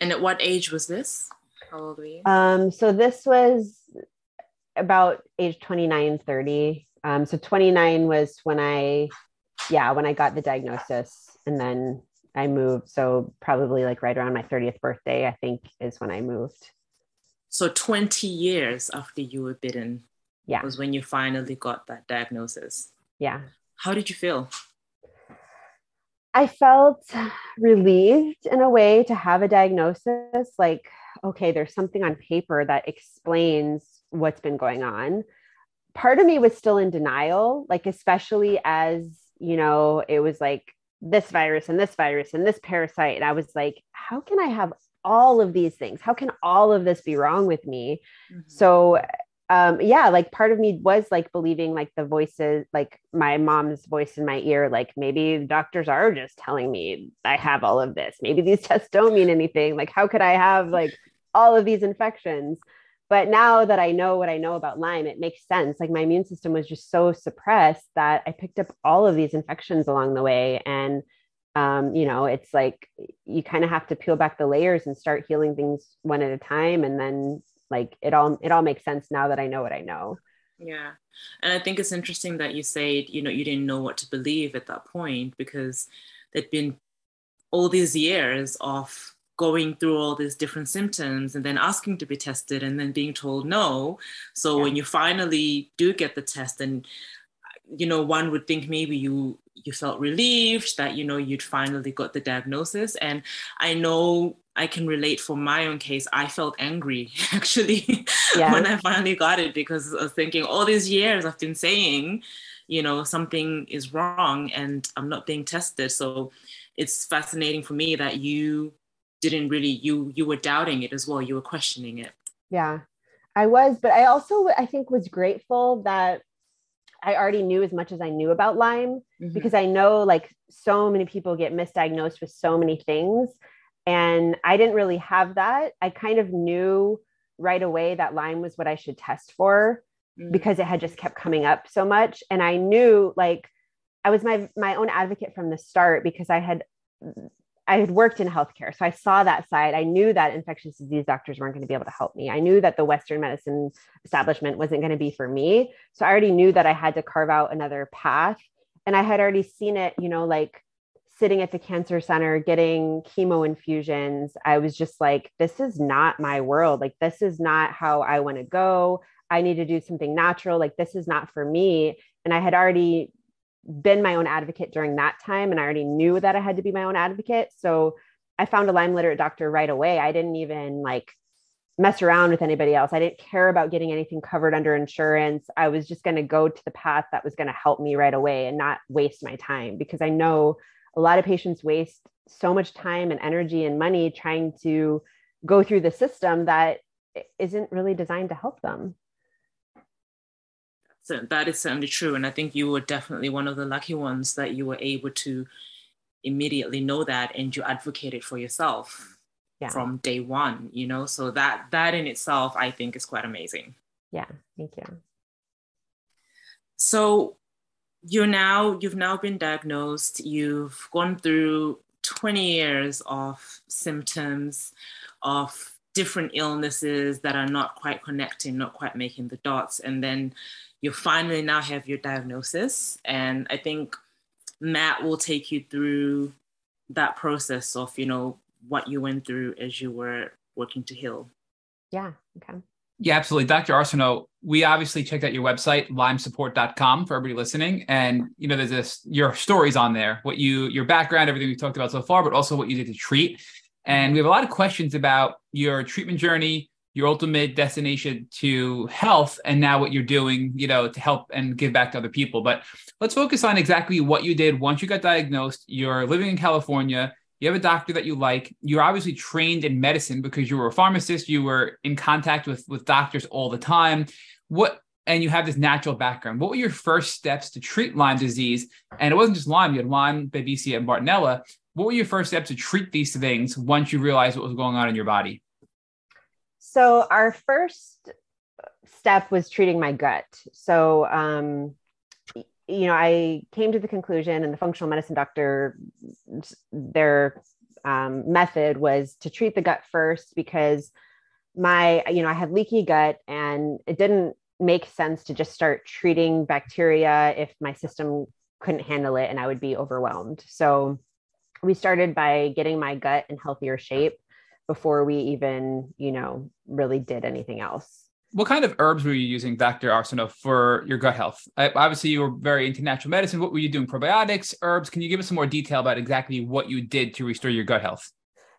And at what age was this? How old were you? Um, so this was about age 29, 30. Um, so 29 was when I, yeah, when I got the diagnosis and then I moved. So probably like right around my 30th birthday, I think is when I moved. So 20 years after you were bitten yeah. was when you finally got that diagnosis. Yeah. How did you feel? I felt relieved in a way to have a diagnosis. Like, okay, there's something on paper that explains what's been going on. Part of me was still in denial, like, especially as, you know, it was like this virus and this virus and this parasite. And I was like, how can I have all of these things? How can all of this be wrong with me? Mm-hmm. So um yeah like part of me was like believing like the voices like my mom's voice in my ear like maybe doctors are just telling me i have all of this maybe these tests don't mean anything like how could i have like all of these infections but now that i know what i know about lyme it makes sense like my immune system was just so suppressed that i picked up all of these infections along the way and um, you know it's like you kind of have to peel back the layers and start healing things one at a time and then like it all it all makes sense now that i know what i know. Yeah. And i think it's interesting that you said you know you didn't know what to believe at that point because there'd been all these years of going through all these different symptoms and then asking to be tested and then being told no. So yeah. when you finally do get the test and you know one would think maybe you you felt relieved that you know you'd finally got the diagnosis. And i know i can relate for my own case. I felt angry actually yeah. when i finally got it because i was thinking all these years i've been saying you know something is wrong and i'm not being tested. So it's fascinating for me that you didn't really you you were doubting it as well. You were questioning it. Yeah i was. But i also i think was grateful that I already knew as much as I knew about Lyme mm-hmm. because I know like so many people get misdiagnosed with so many things. And I didn't really have that. I kind of knew right away that Lyme was what I should test for mm-hmm. because it had just kept coming up so much. And I knew like I was my my own advocate from the start because I had I had worked in healthcare. So I saw that side. I knew that infectious disease doctors weren't going to be able to help me. I knew that the Western medicine establishment wasn't going to be for me. So I already knew that I had to carve out another path. And I had already seen it, you know, like sitting at the cancer center getting chemo infusions. I was just like, this is not my world. Like, this is not how I want to go. I need to do something natural. Like, this is not for me. And I had already been my own advocate during that time and I already knew that I had to be my own advocate. So I found a Lyme literate doctor right away. I didn't even like mess around with anybody else. I didn't care about getting anything covered under insurance. I was just going to go to the path that was going to help me right away and not waste my time because I know a lot of patients waste so much time and energy and money trying to go through the system that isn't really designed to help them. So that is certainly true. And I think you were definitely one of the lucky ones that you were able to immediately know that and you advocated for yourself yeah. from day one, you know? So that that in itself I think is quite amazing. Yeah, thank you. So you're now you've now been diagnosed, you've gone through 20 years of symptoms of different illnesses that are not quite connecting, not quite making the dots. And then you finally now have your diagnosis. And I think Matt will take you through that process of, you know, what you went through as you were working to heal. Yeah. Okay. Yeah, absolutely. Dr. Arsenault, we obviously checked out your website, lymesupport.com for everybody listening. And, you know, there's this, your stories on there, what you, your background, everything we've talked about so far, but also what you did to treat. And we have a lot of questions about your treatment journey, your ultimate destination to health and now what you're doing you know to help and give back to other people. But let's focus on exactly what you did once you got diagnosed. You're living in california. You have a doctor that you like. You're obviously trained in medicine because you were a pharmacist. You were in contact with with doctors all the time. What and you have this natural background. What were your first steps to treat lyme disease? And it wasn't just lyme. You had lyme babesia and bartonella. What were your first steps to treat these things once you realized what was going on in your body so our first step was treating my gut. So, um, you know, I came to the conclusion, and the functional medicine doctor, they're um, method was to treat the gut first because my, you know, I had leaky gut and it didn't make sense to just start treating bacteria if my system couldn't handle it and I would be overwhelmed. So we started by getting my gut in healthier shape before we even, you know, really did anything else. What kind of herbs were you using, Dr. Arsenault, for your gut health? I, obviously, you were very into natural medicine. What were you doing? Probiotics, herbs? Can you give us some more detail about exactly what you did to restore your gut health?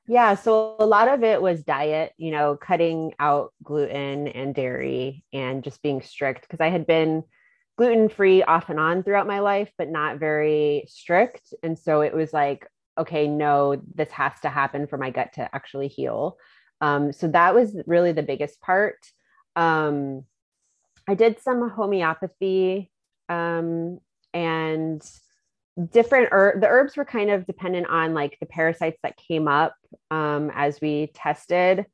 Yeah, so a lot of it was diet, you know, cutting out gluten and dairy and just being strict because I had been gluten free off and on throughout my life, but not very strict. And so it was like, okay, no, this has to happen for my gut to actually heal. Um, so that was really the biggest part. Um, I did some homeopathy um, and different er- the herbs were kind of dependent on like the parasites that came up um, as we tested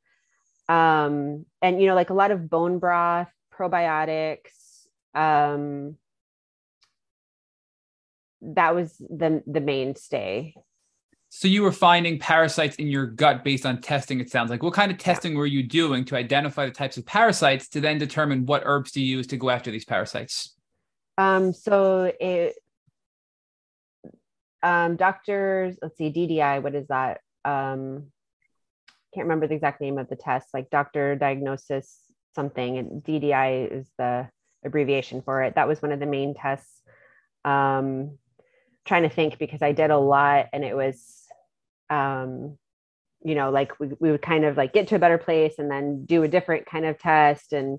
um, and you know like a lot of bone broth probiotics um, that was the the mainstay so you were finding parasites in your gut based on testing it sounds like what kind of testing were you doing to identify the types of parasites to then determine what herbs to use to go after these parasites um, so it um, doctors, let's see, DDI, what is that? Um, can't remember the exact name of the test, like doctor diagnosis something, and DDI is the abbreviation for it. That was one of the main tests. Um, trying to think because I did a lot and it was, um, you know, like we, we would kind of like get to a better place and then do a different kind of test. And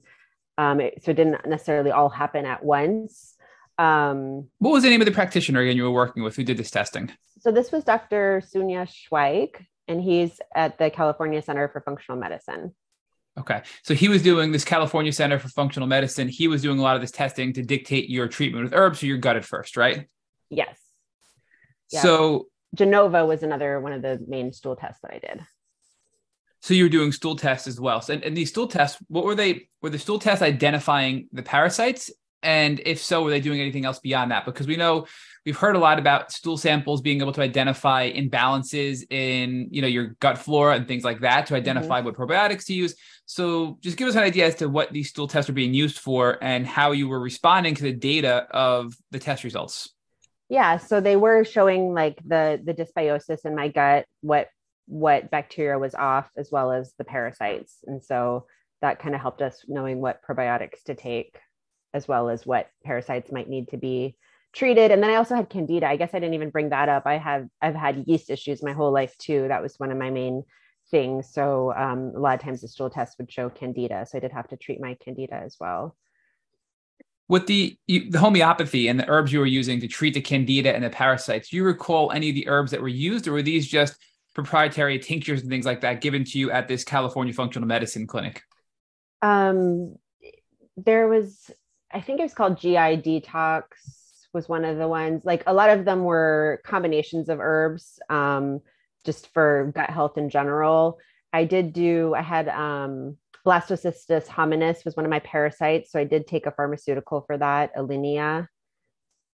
um, it, so it didn't necessarily all happen at once. Um, what was the name of the practitioner again you were working with who did this testing? So this was Dr. Sunjya Schweig, and he's at the California Center for Functional Medicine. Okay. So he was doing this California Center for Functional Medicine. He was doing a lot of this testing to dictate your treatment with herbs. So you're gutted first, right? Yes. Yeah. So Genova was another one of the main stool tests that I did. So you were doing stool tests as well. So, and, and these stool tests, what were they? Were the stool tests identifying the parasites and if so, were they doing anything else beyond that? Because we know we've heard a lot about stool samples being able to identify imbalances in you know your gut flora and things like that to identify mm-hmm. what probiotics to use. So just give us an idea as to what these stool tests are being used for and how you were responding to the data of the test results. Yeah, so they were showing like the the dysbiosis in my gut, what what bacteria was off, as well as the parasites, and so that kind of helped us knowing what probiotics to take as well as what parasites might need to be treated. And then I also had candida. I guess I didn't even bring that up. I have I've had yeast issues my whole life too. That was one of my main things. So um, a lot of times the stool test would show candida. So I did have to treat my candida as well. With the the homeopathy and the herbs you were using to treat the candida and the parasites, do you recall any of the herbs that were used, or were these just proprietary tinctures and things like that given to you at this California Functional Medicine clinic? Um, there was I think it was called GI Detox was one of the ones. Like a lot of them were combinations of herbs, um, just for gut health in general. I did do. I had um, Blastocystis hominis was one of my parasites, so I did take a pharmaceutical for that, Alinia.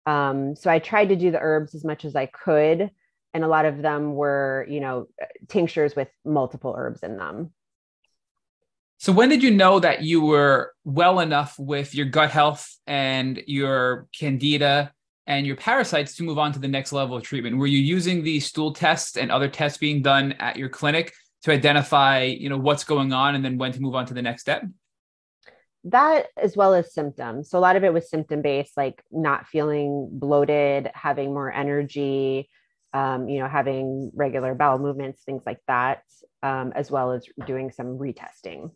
Um, so I tried to do the herbs as much as I could, and a lot of them were, you know, tinctures with multiple herbs in them. So when did you know that you were well enough with your gut health and your candida and your parasites to move on to the next level of treatment? Were you using these stool tests and other tests being done at your clinic to identify, you know, what's going on and then when to move on to the next step? That as well as symptoms. So a lot of it was symptom based, like not feeling bloated, having more energy, um, you know, having regular bowel movements, things like that, um, as well as doing some retesting.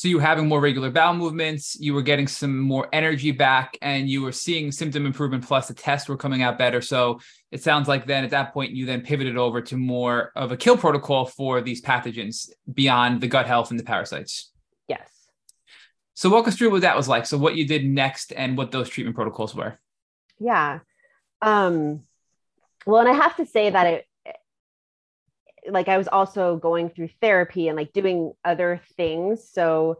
So you were having more regular bowel movements, you were getting some more energy back, and you were seeing symptom improvement. Plus, the tests were coming out better. So it sounds like then at that point you then pivoted over to more of a kill protocol for these pathogens beyond the gut health and the parasites. Yes. So walk us through what that was like. So what you did next and what those treatment protocols were. Yeah. Um, well, and I have to say that it like I was also going through therapy and like doing other things. So,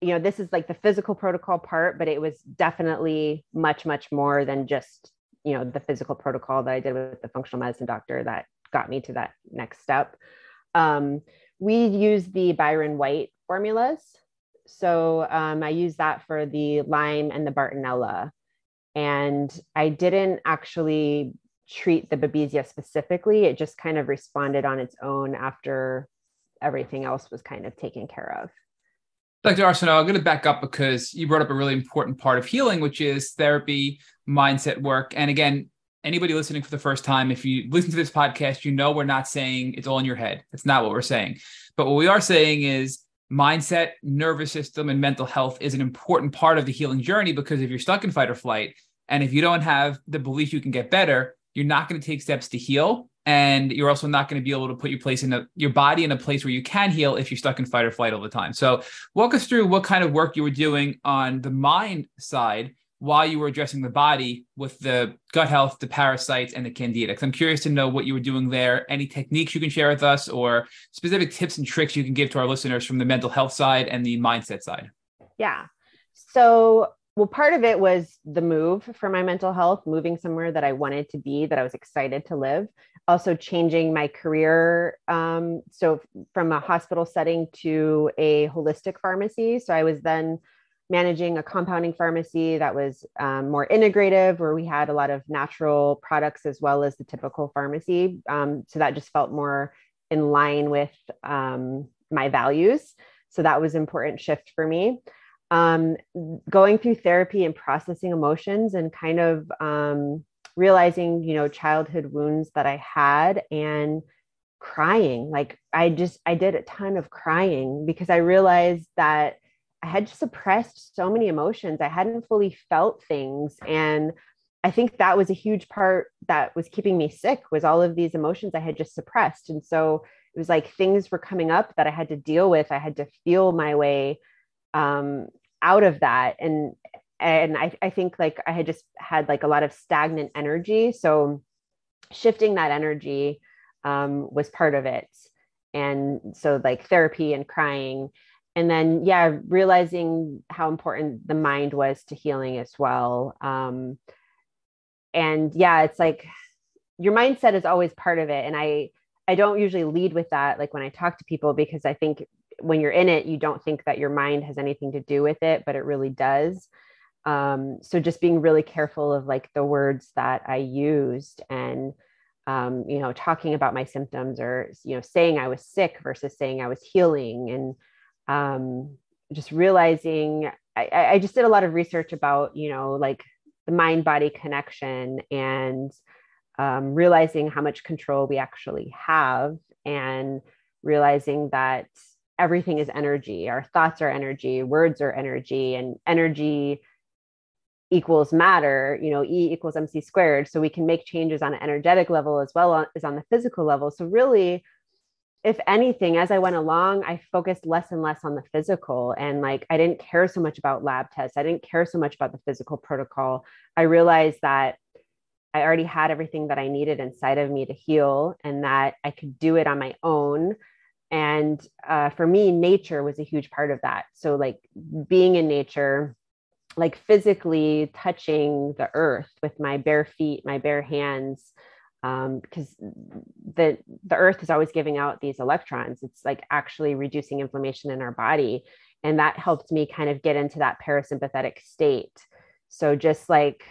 you know, this is like the physical protocol part, but it was definitely much, much more than just, you know, the physical protocol that I did with the functional medicine doctor that got me to that next step. Um, we use the Byron White formulas. So um, I use that for the Lyme and the Bartonella. And I didn't actually treat the Babesia specifically. It just kind of responded on its own after everything else was kind of taken care of. Dr. Arsenault, I'm going to back up because you brought up a really important part of healing, which is therapy, mindset work. And again, anybody listening for the first time, if you listen to this podcast, you know we're not saying it's all in your head. That's not what we're saying. But what we are saying is mindset, nervous system, and mental health is an important part of the healing journey because if you're stuck in fight or flight, and if you don't have the belief you can get better, you're not going to take steps to heal and you're also not going to be able to put your place in a, your body in a place where you can heal if you're stuck in fight or flight all the time. So, walk us through what kind of work you were doing on the mind side while you were addressing the body with the gut health, the parasites, and the candida. Because I'm curious to know what you were doing there. Any techniques you can share with us, or specific tips and tricks you can give to our listeners from the mental health side and the mindset side. Yeah. So well, part of it was the move for my mental health, moving somewhere that I wanted to be, that I was excited to live. Also, changing my career. Um, so, from a hospital setting to a holistic pharmacy. So, I was then managing a compounding pharmacy that was um, more integrative, where we had a lot of natural products as well as the typical pharmacy. Um, so, that just felt more in line with um, my values. So, that was important shift for me um, going through therapy and processing emotions and kind of um, realizing, you know, childhood wounds that I had and crying. Like I just, I did a ton of crying because I realized that I had suppressed so many emotions. I hadn't fully felt things. And I think that was a huge part that was keeping me sick was all of these emotions I had just suppressed. And so it was like things were coming up that I had to deal with. I had to feel my way um, out of that. And and I, I think like i had just had like a lot of stagnant energy. So shifting that energy um, was part of it. And so like therapy and crying. And then yeah realizing how important the mind was to healing as well. Um, and yeah it's like your mindset is always part of it. And i i don't usually lead with that like when i talk to people because i think when you're in it, you don't think that your mind has anything to do with it, but it really does. Um, so just being really careful of like the words that I used and um, you know talking about my symptoms or you know saying I was sick versus saying I was healing and um, just realizing I, I just did a lot of research about you know like the mind body connection and um, realizing how much control we actually have and realizing that everything is energy. Our thoughts are energy, words are energy, and energy equals matter, you know, E equals MC squared. So we can make changes on an energetic level as well as on the physical level. So, really, if anything, as I went along, I focused less and less on the physical. And like, I didn't care so much about lab tests, I didn't care so much about the physical protocol. I realized that I already had everything that I needed inside of me to heal and that I could do it on my own and uh, for me nature was a huge part of that. So like being in nature like physically touching the earth with my bare feet my bare hands um, because the the earth is always giving out these electrons. It's like actually reducing inflammation in our body. And that helped me kind of get into that parasympathetic state. So just like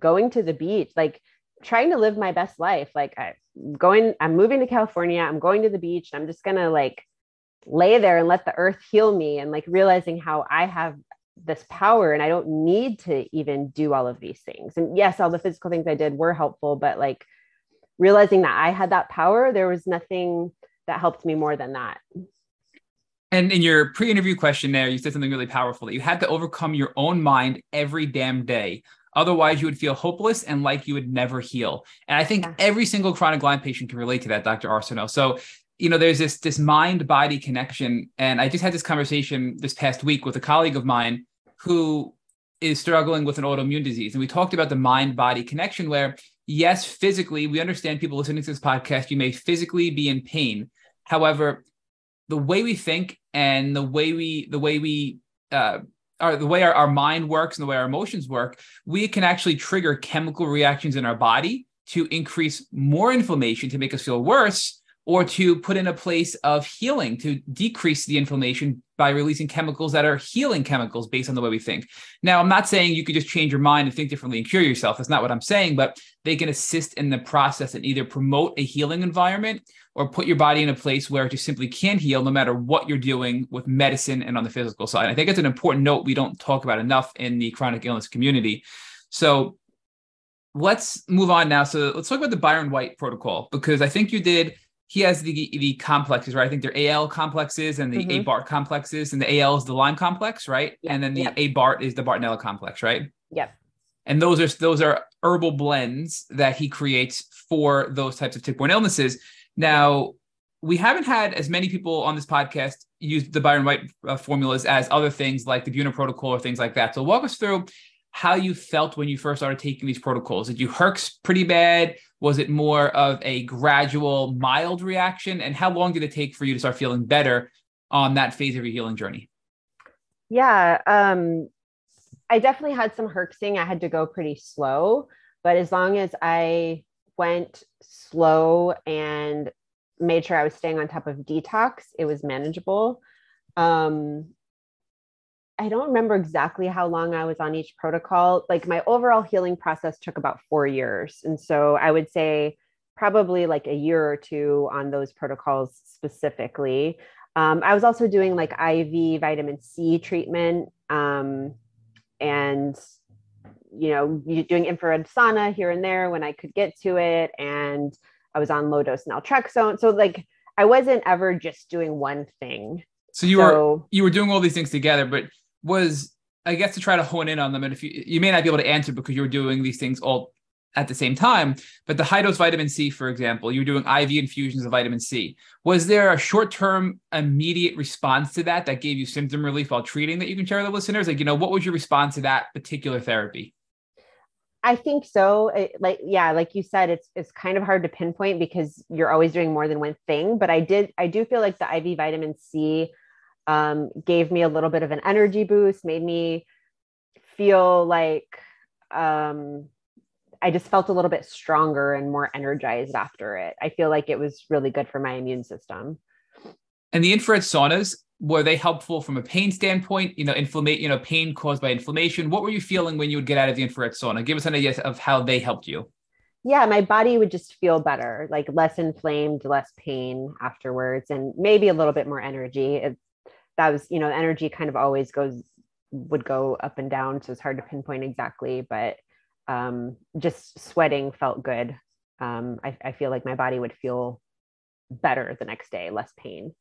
going to the beach like trying to live my best life. Like I'm going, I'm moving to California. I'm going to the beach. I'm just gonna like lay there and let the earth heal me and like realizing how I have this power and I don't need to even do all of these things. And yes, all the physical things I did were helpful, but like realizing that I had that power, there was nothing that helped me more than that. And in your pre-interview questionnaire, you said something really powerful that you had to overcome your own mind every damn day. Otherwise, you would feel hopeless and like you would never heal. And I think yeah. every single chronic Lyme patient can relate to that, Dr. Arsenault. So, you know, there's this this mind body connection, and I just had this conversation this past week with a colleague of mine who is struggling with an autoimmune disease, and we talked about the mind body connection. Where yes, physically, we understand people listening to this podcast, you may physically be in pain. However, the way we think and the way we the way we uh, our, the way our, our mind works and the way our emotions work, we can actually trigger chemical reactions in our body to increase more inflammation to make us feel worse or to put in a place of healing to decrease the inflammation by releasing chemicals that are healing chemicals based on the way we think. Now, I'm not saying you could just change your mind and think differently and cure yourself. That's not what I'm saying, but they can assist in the process and either promote a healing environment or put your body in a place where it just simply can't heal no matter what you're doing with medicine and on the physical side. I think it's an important note we don't talk about enough in the chronic illness community. So let's move on now. So let's talk about the Byron White protocol because I think you did he has the the complexes, right? I think they're AL complexes and the mm-hmm. ABART complexes, and the AL is the Lyme complex, right? Yep. And then the yep. ABART is the Bartonella complex, right? Yep. And those are those are herbal blends that he creates for those types of tick-borne illnesses. Now, we haven't had as many people on this podcast use the Byron White uh, formulas as other things like the Buhner protocol or things like that. So walk us through how you felt when you first started taking these protocols. Did you herx pretty bad? Was it more of a gradual, mild reaction? And how long did it take for you to start feeling better on that phase of your healing journey? Yeah, um, I definitely had some herxing. I had to go pretty slow, but as long as I went slow and made sure I was staying on top of detox, it was manageable. Um, I don't remember exactly how long I was on each protocol. Like my overall healing process took about four years. And so I would say probably like a year or two on those protocols specifically. Um, I was also doing like IV vitamin C treatment um, and, you know, doing infrared sauna here and there when I could get to it. And I was on low dose naltrexone. So like I wasn't ever just doing one thing. So you so, were you were doing all these things together, but was I guess to try to hone in on them. And if you you may not be able to answer because you were doing these things all at the same time, but the high dose vitamin C, for example, you were doing IV infusions of vitamin C. Was there a short term immediate response to that that gave you symptom relief while treating that you can share with the listeners? Like, you know, what was your response to that particular therapy? I think so. It, like, yeah, like you said, it's it's kind of hard to pinpoint because you're always doing more than one thing. But I did, I do feel like the IV vitamin C um, gave me a little bit of an energy boost, made me feel like um, I just felt a little bit stronger and more energized after it. I feel like it was really good for my immune system. And the infrared saunas, were they helpful from a pain standpoint? You know, inflammation, you know, pain caused by inflammation. What were you feeling when you would get out of the infrared sauna? Give us an idea of how they helped you. Yeah, my body would just feel better, like less inflamed, less pain afterwards, and maybe a little bit more energy. It's that was you know energy kind of always goes would go up and down so it's hard to pinpoint exactly but um, just sweating felt good um, I, I feel like my body would feel better the next day less pain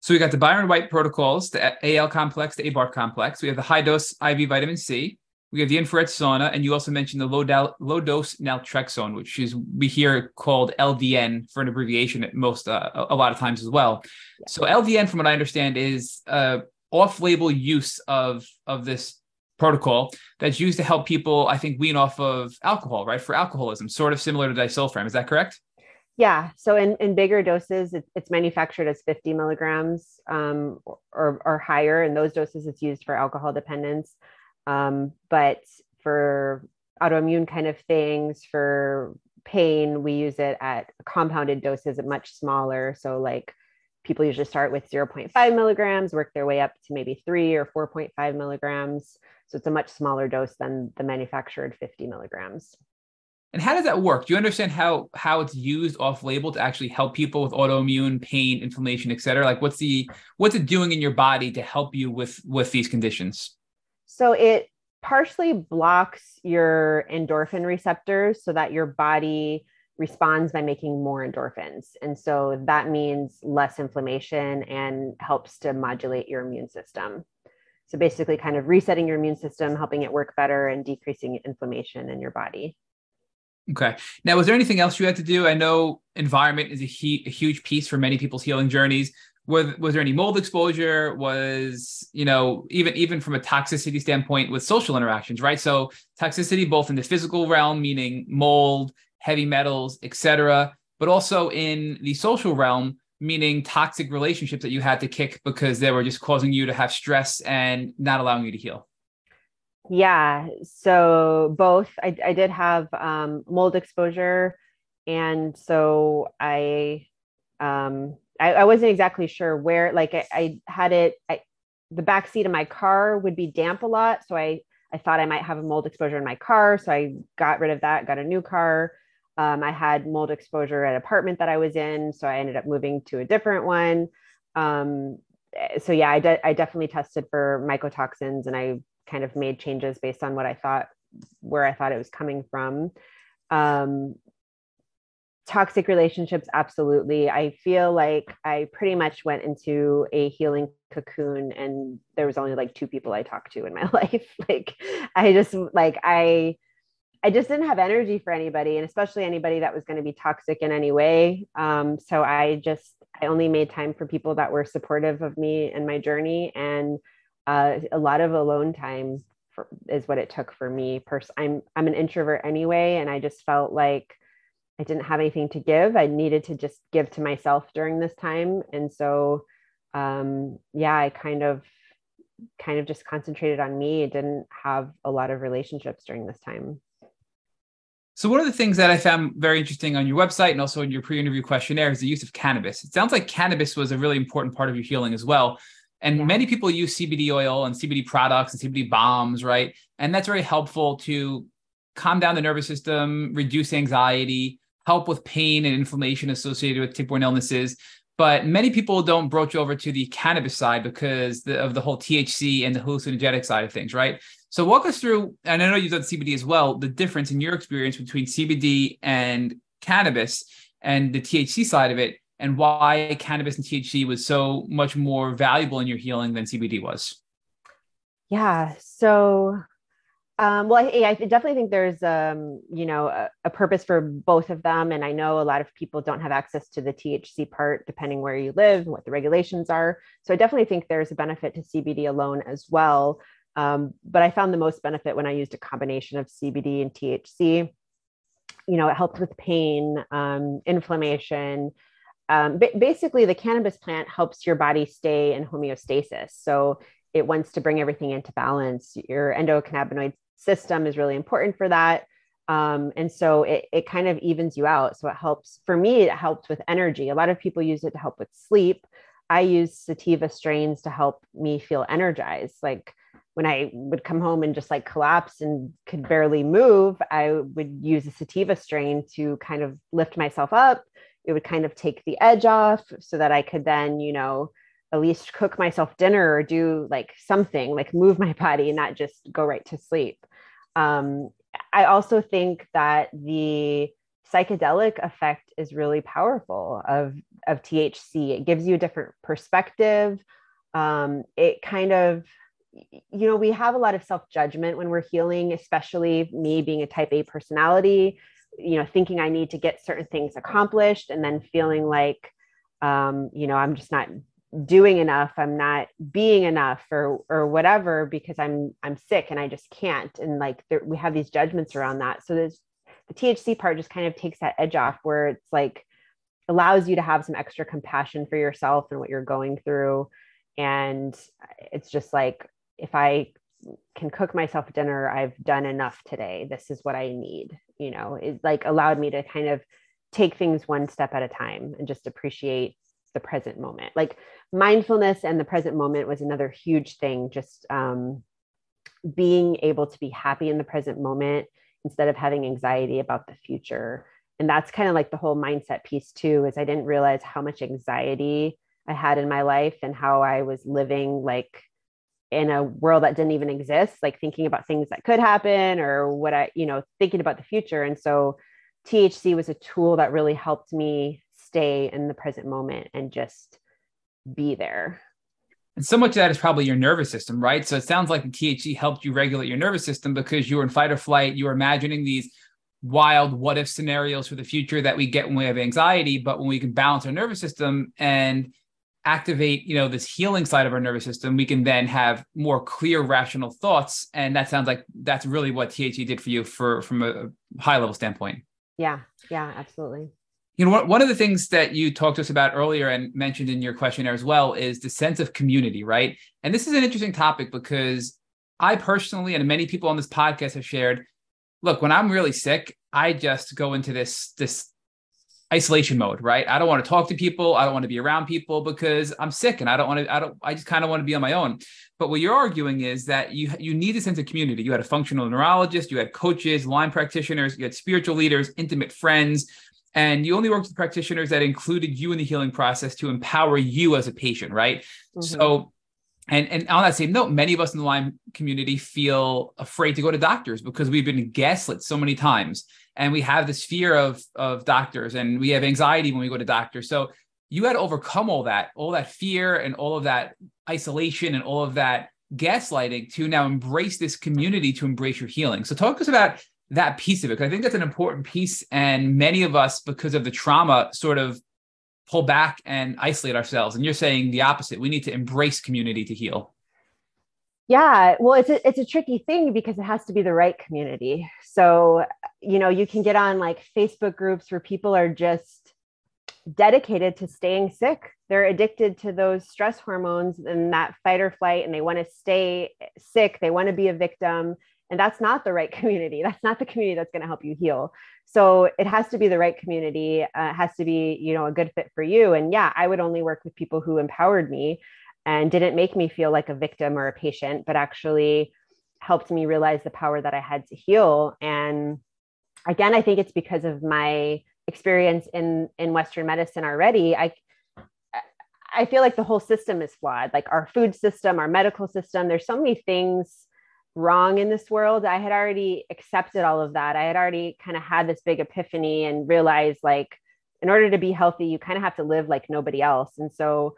so we got the Byron White protocols, the AL complex, the ABART complex. We have the high dose IV vitamin C. We have the infrared sauna, and you also mentioned the low, do- low dose naltrexone, which is we hear called LDN for an abbreviation at most uh, a lot of times as well. Yeah. So LDN, from what I understand, is uh, off-label use of of this protocol that's used to help people, I think, wean off of alcohol, right? For alcoholism, sort of similar to disulfiram. Is that correct? Yeah. So in, in bigger doses, it, it's manufactured as 50 milligrams um, or, or higher. In those doses, it's used for alcohol dependence. Um, but for autoimmune kind of things, for pain, we use it at compounded doses, much smaller. So, like people usually start with 0.5 milligrams, work their way up to maybe three or 4.5 milligrams. So, it's a much smaller dose than the manufactured 50 milligrams. And how does that work? Do you understand how how it's used off label to actually help people with autoimmune pain, inflammation, et cetera? Like what's the what's it doing in your body to help you with with these conditions? So it partially blocks your endorphin receptors so that your body responds by making more endorphins. And so that means less inflammation and helps to modulate your immune system. So basically, kind of resetting your immune system, helping it work better, and decreasing inflammation in your body. Okay. Now, was there anything else you had to do? I know environment is a, he- a huge piece for many people's healing journeys was, was there any mold exposure was you know even even from a toxicity standpoint with social interactions right so toxicity both in the physical realm meaning mold heavy metals etc but also in the social realm meaning toxic relationships that you had to kick because they were just causing you to have stress and not allowing you to heal Yeah. So both. I, I did have um, mold exposure, and so I, um, I, I wasn't exactly sure where. Like I, I had it. I, the back seat of my car would be damp a lot, so I I thought I might have a mold exposure in my car, so I got rid of that. Got a new car. Um, I had mold exposure at apartment that I was in, so I ended up moving to a different one. Um, so yeah, I, de- I definitely tested for mycotoxins, and I kind of made changes based on what I thought where I thought it was coming from. Um, toxic relationships, absolutely. I feel like I pretty much went into a healing cocoon, and there was only like two people I talked to in my life. like, I just like I. I just didn't have energy for anybody, and especially anybody that was going to be toxic in any way. Um, so I just, I only made time for people that were supportive of me and my journey, and uh, a lot of alone time for, is what it took for me. Pers- I'm I'm an introvert anyway, and I just felt like I didn't have anything to give. I needed to just give to myself during this time, and so um, yeah, I kind of kind of just concentrated on me. I didn't have a lot of relationships during this time. So one of the things that I found very interesting on your website and also in your pre-interview questionnaire is the use of cannabis. It sounds like cannabis was a really important part of your healing as well. And yeah. many people use CBD oil and CBD products and CBD balms, right? And that's very helpful to calm down the nervous system, reduce anxiety, help with pain and inflammation associated with tick-borne illnesses. But many people don't broach over to the cannabis side because the, of the whole THC and the hallucinogenic side of things, right? So walk us through, and I know you've done CBD as well, the difference in your experience between CBD and cannabis and the THC side of it and why cannabis and THC was so much more valuable in your healing than CBD was. Yeah. So, um, well, I, I, definitely think there's, um, you know, a, a, purpose for both of them. And I know a lot of people don't have access to the THC part, depending where you live and what the regulations are. So I definitely think there's a benefit to CBD alone as well. Um, but I found the most benefit when I used a combination of CBD and THC. You know, it helped with pain, um, inflammation, um, basically the cannabis plant helps your body stay in homeostasis. So it wants to bring everything into balance. Your endocannabinoid system is really important for that. Um, and so it, it kind of evens you out. So it helps for me it helps with energy. A lot of people use it to help with sleep. I use sativa strains to help me feel energized. Like when I would come home and just like collapse and could barely move, I would use a sativa strain to kind of lift myself up it would kind of take the edge off so that I could then, you know, at least cook myself dinner or do like something like move my body and not just go right to sleep. Um, I also think that the psychedelic effect is really powerful of, of THC. It gives you a different perspective. Um, it kind of, you know, we have a lot of self judgment when we're healing, especially me being a type A personality you know thinking i need to get certain things accomplished and then feeling like um, you know i'm just not doing enough i'm not being enough or or whatever because i'm i'm sick and i just can't. And like there, we have these judgments around that. So there's the thc part just kind of takes that edge off where it's like allows you to have some extra compassion for yourself and what you're going through. And it's just like if i can cook myself dinner. I've done enough today. This is what i need you know? It like allowed me to kind of take things one step at a time and just appreciate the present moment. Like mindfulness and the present moment was another huge thing. Just um, being able to be happy in the present moment instead of having anxiety about the future. And that's kind of like the whole mindset piece too is i didn't realize how much anxiety i had in my life and how i was living like in a world that didn't even exist like thinking about things that could happen or what i you know thinking about the future. And so thc was a tool that really helped me stay in the present moment and just be there. And so much of that is probably your nervous system right? So it sounds like the thc helped you regulate your nervous system because you were in fight or flight you were imagining these wild what if scenarios for the future that we get when we have anxiety but when we can balance our nervous system and activate you know this healing side of our nervous system we can then have more clear rational thoughts. And that sounds like that's really what THC did for you for from a high level standpoint. Yeah. Yeah absolutely. You know one of the things that you talked to us about earlier and mentioned in your questionnaire as well is the sense of community right? And this is an interesting topic because I personally and many people on this podcast have shared, look, when I'm really sick, I just go into this this isolation mode, right? I don't want to talk to people. I don't want to be around people because I'm sick and I don't want to, I don't, I just kind of want to be on my own. But what you're arguing is that you you need a sense of community. You had a functional neurologist, you had coaches, Lyme practitioners, you had spiritual leaders, intimate friends, and you only worked with practitioners that included you in the healing process to empower you as a patient, right? Mm-hmm. So and, and on that same note, many of us in the Lyme community feel afraid to go to doctors because we've been gaslit so many times and we have this fear of of doctors and we have anxiety when we go to doctors. So you had to overcome all that all that fear and all of that isolation and all of that gaslighting to now embrace this community to embrace your healing. So talk to us about that piece of it because i think that's an important piece and many of us because of the trauma sort of pull back and isolate ourselves. And you're saying the opposite. We need to embrace community to heal. Yeah, well, it's a, it's a tricky thing because it has to be the right community. So, you know, you can get on like Facebook groups where people are just dedicated to staying sick. They're addicted to those stress hormones and that fight or flight, and they want to stay sick. They want to be a victim. And that's not the right community. That's not the community that's going to help you heal. So it has to be the right community. Uh, it has to be, you know, a good fit for you. And yeah, I would only work with people who empowered me and didn't make me feel like a victim or a patient, but actually helped me realize the power that I had to heal. And again, I think it's because of my experience in in Western medicine already. I I feel like the whole system is flawed, like our food system, our medical system. There's so many things wrong in this world. I had already accepted all of that. I had already kind of had this big epiphany and realized like in order to be healthy, you kind of have to live like nobody else. And so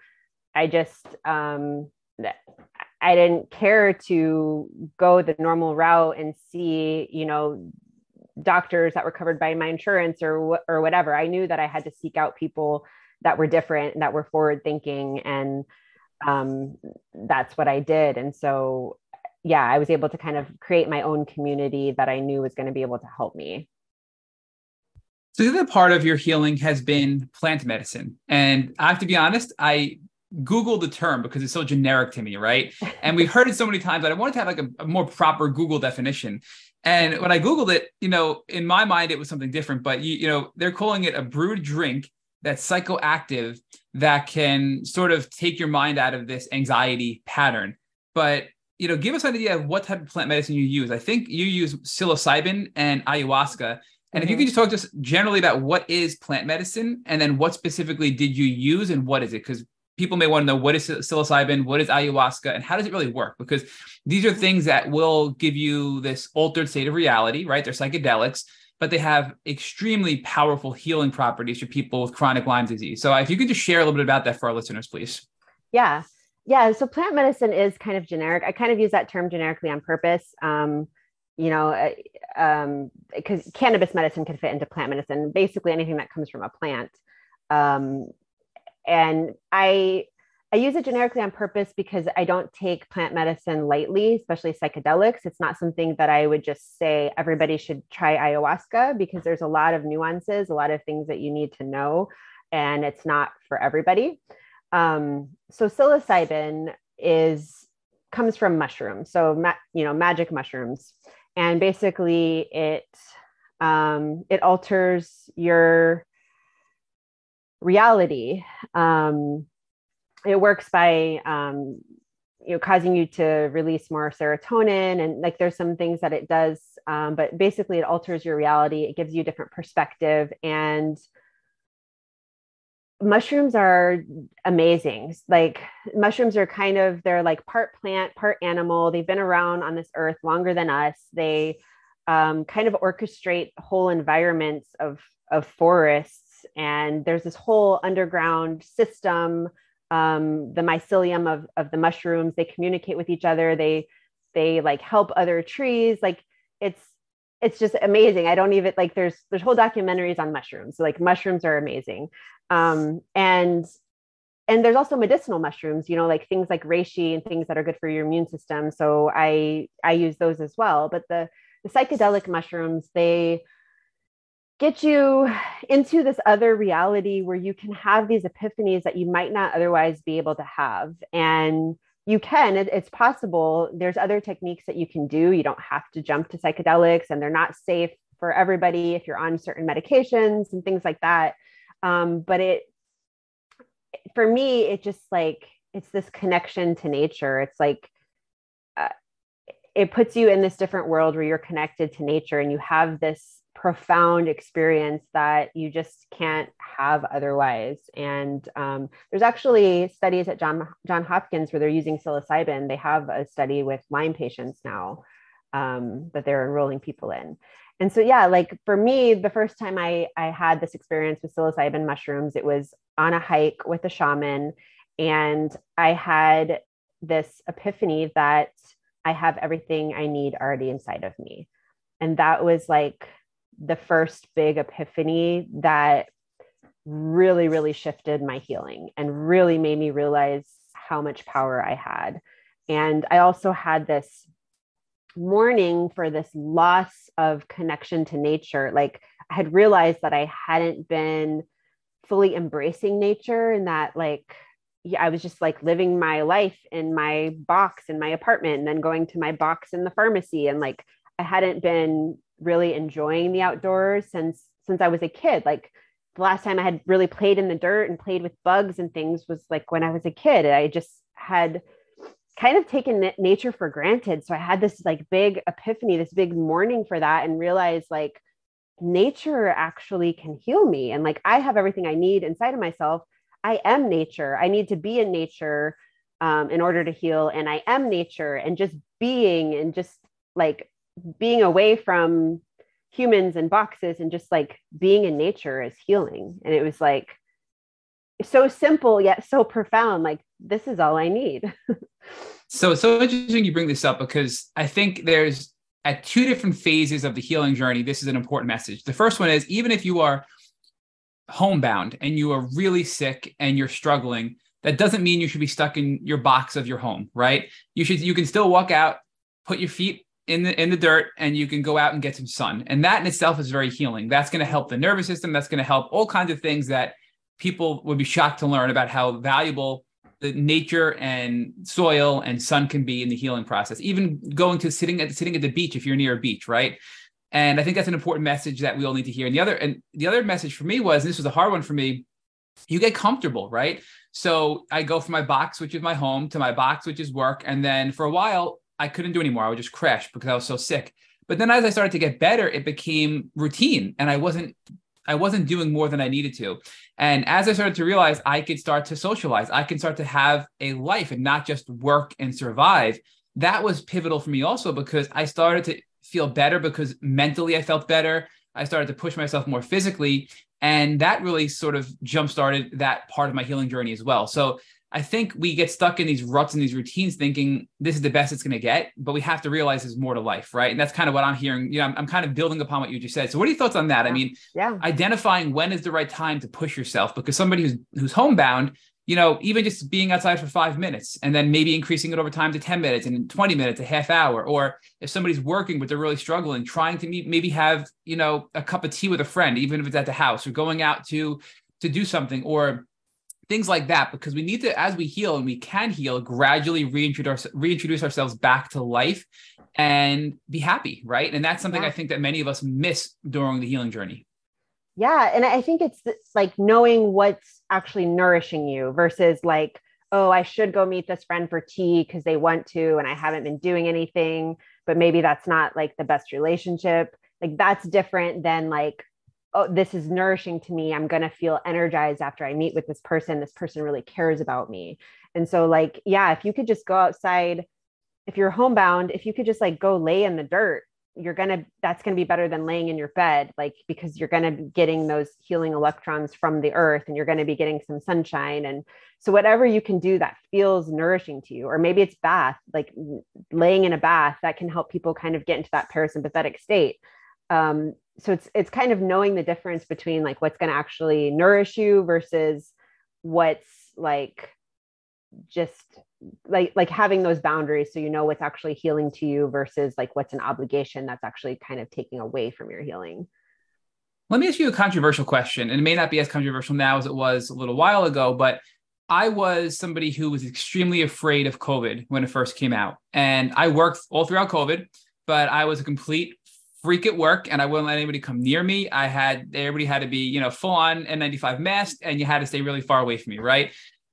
I just um, I didn't care to go the normal route and see, you know, doctors that were covered by my insurance or or whatever. I knew that I had to seek out people that were different, and that were forward thinking, and um, that's what I did. And so, yeah, I was able to kind of create my own community that I knew was going to be able to help me. So the other part of your healing has been plant medicine, and I have to be honest, I Google the term because it's so generic to me, right? And we've heard it so many times that I wanted to have like a, a, more proper Google definition. And when I Googled it, you know, in my mind, it was something different, but you, you know, they're calling it a brewed drink that's psychoactive that can sort of take your mind out of this anxiety pattern. But, you know, give us an idea of what type of plant medicine you use. I think you use psilocybin and ayahuasca. And mm-hmm. if you mm-hmm. could just talk to us generally about what is plant medicine and then what specifically did you use and what is it? Because people may want to know what is psilocybin, what is ayahuasca, and how does it really work? Because these are things that will give you this altered state of reality, right? They're psychedelics, but they have extremely powerful healing properties for people with chronic Lyme disease. So if you could just share a little bit about that for our listeners, please. Yeah. Yeah. So plant medicine is kind of generic. I kind of use that term generically on purpose. Um, you know, uh, um, because cannabis medicine can fit into plant medicine, basically anything that comes from a plant. Um, and I I use it generically on purpose because I don't take plant medicine lightly, especially psychedelics. It's not something that I would just say everybody should try ayahuasca because there's a lot of nuances, a lot of things that you need to know, and it's not for everybody. Um, so psilocybin is comes from mushrooms, so ma- you know magic mushrooms, and basically it um, it alters your reality. Um, it works by um, you know causing you to release more serotonin and like there's some things that it does um, but basically it alters your reality. It gives you a different perspective and mushrooms are amazing. Like mushrooms are kind of they're like part plant part animal. They've been around on this earth longer than us. They um, kind of orchestrate whole environments of of forests and there's this whole underground system um, the mycelium of, of the mushrooms they communicate with each other they they like help other trees like it's it's just amazing. I don't even like there's there's whole documentaries on mushrooms so, like mushrooms are amazing. Um, and and there's also medicinal mushrooms you know like things like reishi and things that are good for your immune system. So i i use those as well. But the the psychedelic mushrooms they get you into this other reality where you can have these epiphanies that you might not otherwise be able to have. And you can it, it's possible. There's other techniques that you can do. You don't have to jump to psychedelics and they're not safe for everybody if you're on certain medications and things like that. Um, but it for me it just like it's this connection to nature. It's like uh, it puts you in this different world where you're connected to nature and you have this profound experience that you just can't have otherwise. And um, there's actually studies at John John Hopkins where they're using psilocybin. They have a study with Lyme patients now um, that they're enrolling people in. And so, yeah, like for me, the first time I I had this experience with psilocybin mushrooms, it was on a hike with a shaman, and I had this epiphany that I have everything I need already inside of me. And that was like the first big epiphany that really, really shifted my healing and really made me realize how much power I had. And I also had this mourning for this loss of connection to nature. Like I had realized that I hadn't been fully embracing nature and that, like, yeah, I was just like living my life in my box in my apartment and then going to my box in the pharmacy. And like I hadn't been really enjoying the outdoors since since I was a kid. Like the last time I had really played in the dirt and played with bugs and things was like when I was a kid. I just had kind of taken nature for granted. So I had this like big epiphany, this big mourning for that, and realized like nature actually can heal me. And like I have everything I need inside of myself. I am nature. I need to be in nature um, in order to heal. And I am nature. And just being and just like being away from humans and boxes and just like being in nature is healing. And it was like so simple yet so profound. Like this is all I need. so so interesting you bring this up because I think there's at two different phases of the healing journey. This is an important message. The first one is even if you are homebound and you are really sick and you're struggling, that doesn't mean you should be stuck in your box of your home, right? You should you can still walk out, put your feet in the in the dirt and you can go out and get some sun. And that in itself is very healing. That's going to help the nervous system. That's going to help all kinds of things that people would be shocked to learn about how valuable the nature and soil and sun can be in the healing process. Even going to sitting at sitting at the beach if you're near a beach right? And i think that's an important message that we all need to hear. And the other and the other message for me was and this was a hard one for me you get comfortable right? So i go from my box which is my home to my box which is work. And then for a while I couldn't do anymore. I would just crash because I was so sick. But then as I started to get better, it became routine and I wasn't I wasn't doing more than I needed to. And as I started to realize I could start to socialize, I can start to have a life and not just work and survive. That was pivotal for me also because I started to feel better because mentally I felt better. I started to push myself more physically. And that really sort of jump started that part of my healing journey as well. So I think we get stuck in these ruts and these routines thinking this is the best it's going to get, but we have to realize there's more to life, right? And that's kind of what I'm hearing. You know, I'm, I'm, kind of building upon what you just said. So, what are your thoughts on that? Yeah. I mean, yeah, identifying when is the right time to push yourself because somebody who's who's homebound, you know, even just being outside for five minutes and then maybe increasing it over time to 10 minutes and 20 minutes, a half hour, or if somebody's working but they're really struggling, trying to meet, maybe have, you know, a cup of tea with a friend, even if it's at the house or going out to to do something or things like that because we need to as we heal and we can heal gradually reintroduce reintroduce ourselves back to life and be happy right? And that's something yeah. i think that many of us miss during the healing journey. Yeah and i think it's like knowing what's actually nourishing you versus like oh i should go meet this friend for tea because they want to and i haven't been doing anything but maybe that's not like the best relationship. Like that's different than like oh, this is nourishing to me. I'm going to feel energized after I meet with this person. This person really cares about me. And so, like, yeah, if you could just go outside, if you're homebound, if you could just like go lay in the dirt, you're going to, that's going to be better than laying in your bed, like, because you're going to be getting those healing electrons from the earth and you're going to be getting some sunshine. And so, whatever you can do that feels nourishing to you, or maybe it's bath, like laying in a bath that can help people kind of get into that parasympathetic state. Um, so it's it's kind of knowing the difference between like what's going to actually nourish you versus what's like just like like having those boundaries so you know what's actually healing to you versus like what's an obligation that's actually kind of taking away from your healing let me ask you a controversial question and it may not be as controversial now as it was a little while ago but I was somebody who was extremely afraid of COVID when it first came out. And I worked all throughout COVID, but I was a complete freak at work and I wouldn't let anybody come near me. I had everybody had to be, you know, full on N95 mask and you had to stay really far away from me, right?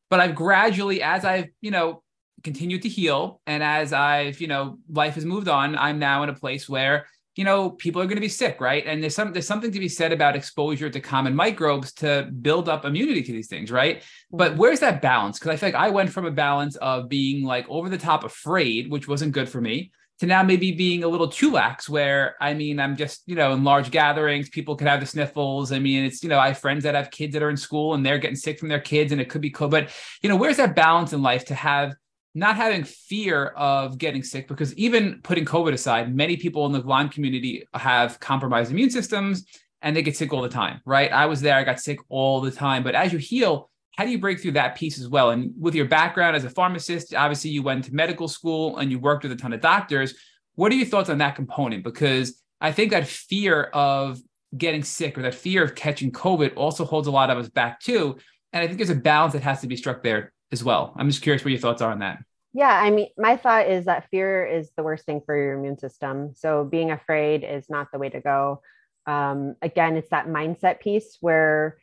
But I've gradually, as I've, you know, continued to heal and as I've, you know, life has moved on, I'm now in a place where you know, people are going to be sick, right? And there's some there's something to be said about exposure to common microbes to build up immunity to these things, right? But mm-hmm. where's that balance? Because I feel like I went from a balance of being like over the top afraid, which wasn't good for me, to now maybe being a little too lax, where I mean, I'm just, you know, in large gatherings, people could have the sniffles. I mean, it's, you know, I have friends that have kids that are in school and they're getting sick from their kids and it could be COVID. But, you know, where's that balance in life to have not having fear of getting sick because even putting covid aside many people in the lyme community have compromised immune systems and they get sick all the time right? I was there i got sick all the time. But as you heal how do you break through that piece as well? And with your background as a pharmacist obviously you went to medical school and you worked with a ton of doctors. What are your thoughts on that component? Because i think that fear of getting sick or that fear of catching covid also holds a lot of us back too. And i think there's a balance that has to be struck there as well. I'm just curious what your thoughts are on that. Yeah, I mean, my thought is that fear is the worst thing for your immune system. So being afraid is not the way to go. Um, again, it's that mindset piece where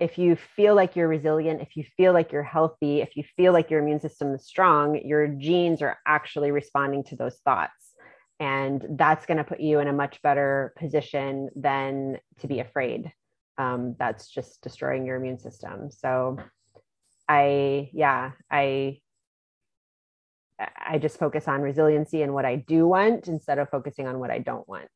if you feel like you're resilient, if you feel like you're healthy, if you feel like your immune system is strong, your genes are actually responding to those thoughts. And that's going to put you in a much better position than to be afraid. Um, that's just destroying your immune system. So I, yeah, I, I just focus on resiliency and what I do want instead of focusing on what I don't want.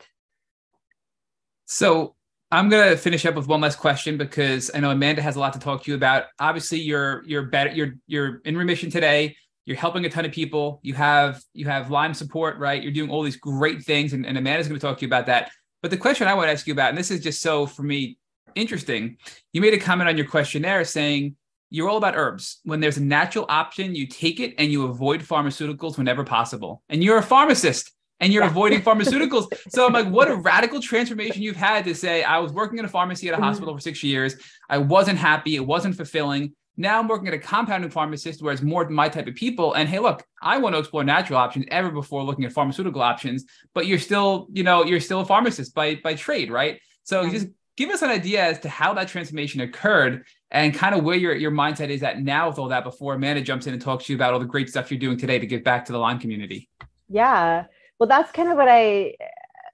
So I'm gonna finish up with one last question because I know Amanda has a lot to talk to you about. Obviously, you're you're better. You're you're in remission today. You're helping a ton of people. You have you have Lyme support, right? You're doing all these great things, and, and Amanda's to talk to you about that. But the question I want to ask you about, and this is just so for me interesting, you made a comment on your questionnaire saying you're all about herbs. When there's a natural option, you take it and you avoid pharmaceuticals whenever possible. And you're a pharmacist and you're yeah. avoiding pharmaceuticals. so I'm like, what a radical transformation you've had to say, I was working in a pharmacy at a mm-hmm. hospital for six years. I wasn't happy. It wasn't fulfilling. Now I'm working at a compounding pharmacist where it's more my type of people. And hey, look, I want to explore natural options ever before looking at pharmaceutical options, but you're still, you know, you're still a pharmacist by by trade, right? So mm-hmm. just give us an idea as to how that transformation occurred and kind of where your, your mindset is at now with all that before Amanda jumps in and talks to you about all the great stuff you're doing today to give back to the Lyme community. Yeah. Well, that's kind of what I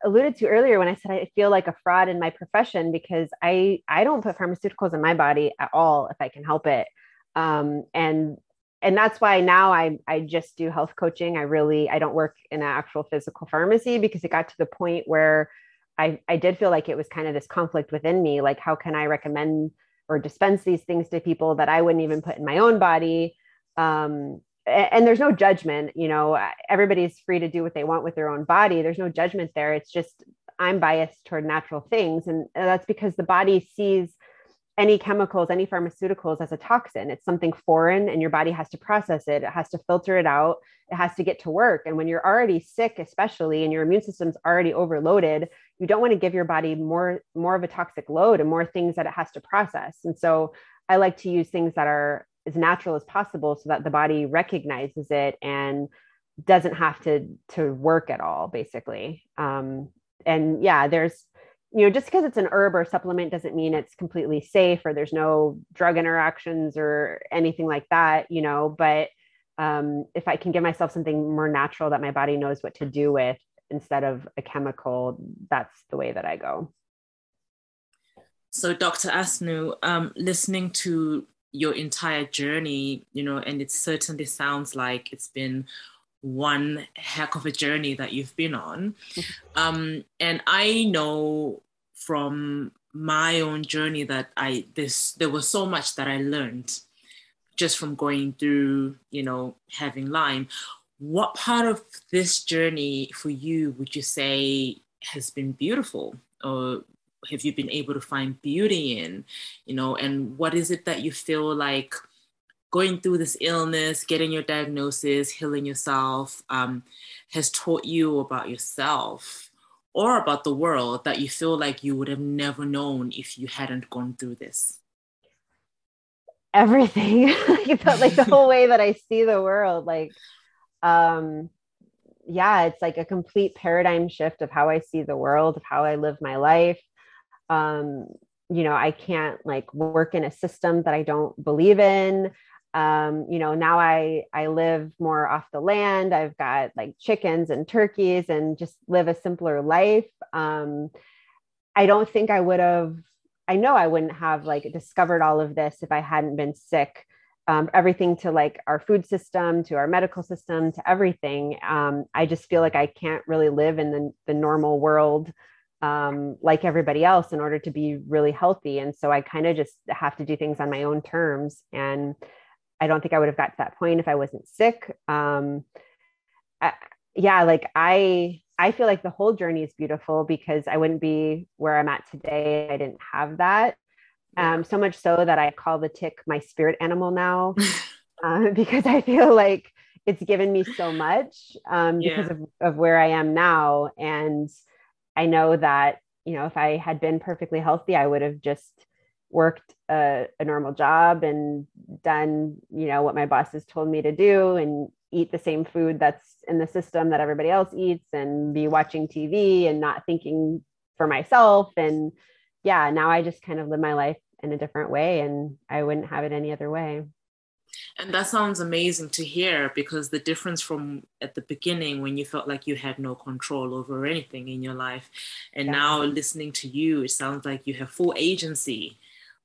alluded to earlier when I said I feel like a fraud in my profession because I I don't put pharmaceuticals in my body at all if I can help it. Um, and and that's why now I I just do health coaching. I really I don't work in an actual physical pharmacy because it got to the point where I I did feel like it was kind of this conflict within me. Like, how can I recommend or dispense these things to people that I wouldn't even put in my own body. Um, and there's no judgment, you know, everybody's free to do what they want with their own body. There's no judgment there. It's just I'm biased toward natural things. And that's because the body sees any chemicals, any pharmaceuticals as a toxin. It's something foreign and your body has to process it. It has to filter it out. It has to get to work. And when you're already sick, especially and your immune system's already overloaded, you don't want to give your body more more of a toxic load and more things that it has to process. And so I like to use things that are as natural as possible so that the body recognizes it and doesn't have to to work at all basically um, and yeah there's you know, just because it's an herb or supplement doesn't mean it's completely safe or there's no drug interactions or anything like that, you know, but um, if I can give myself something more natural that my body knows what to do with instead of a chemical, that's the way that I go. So, Dr. Arsenault, um, listening to your entire journey, you know, and it certainly sounds like it's been one heck of a journey that you've been on. Um, and I know from my own journey that I this there was so much that I learned just from going through, you know, having Lyme. What part of this journey for you would you say has been beautiful or have you been able to find beauty in, you know, and what is it that you feel like going through this illness, getting your diagnosis, healing yourself, um, has taught you about yourself or about the world that you feel like you would have never known if you hadn't gone through this? everything. Like, the, like the whole way that i see the world like um yeah it's like a complete paradigm shift of how i see the world of how i live my life. Um you know i can't like work in a system that i don't believe in um you know now i i live more off the land i've got like chickens and turkeys and just live a simpler life. Um i don't think i would have i know i wouldn't have like discovered all of this if i hadn't been sick. Um, everything to like our food system to our medical system to everything. Um, i just feel like i can't really live in the, the normal world um, like everybody else in order to be really healthy. And so i kind of just have to do things on my own terms. And I don't think I would have got to that point if I wasn't sick. Um, I, yeah, like I, I feel like the whole journey is beautiful because I wouldn't be where I'm at today. I didn't have that. Um, so much so that I call the tick my spirit animal now, uh, because I feel like it's given me so much um, because yeah. of, of where I am now. And I know that, you know, if I had been perfectly healthy, I would have just worked a, a, normal job and done you know what my boss has told me to do and eat the same food that's in the system that everybody else eats and be watching tv and not thinking for myself and yeah now i just kind of live my life in a different way and i wouldn't have it any other way and that sounds amazing to hear because the difference from at the beginning when you felt like you had no control over anything in your life and yeah. now listening to you it sounds like you have full agency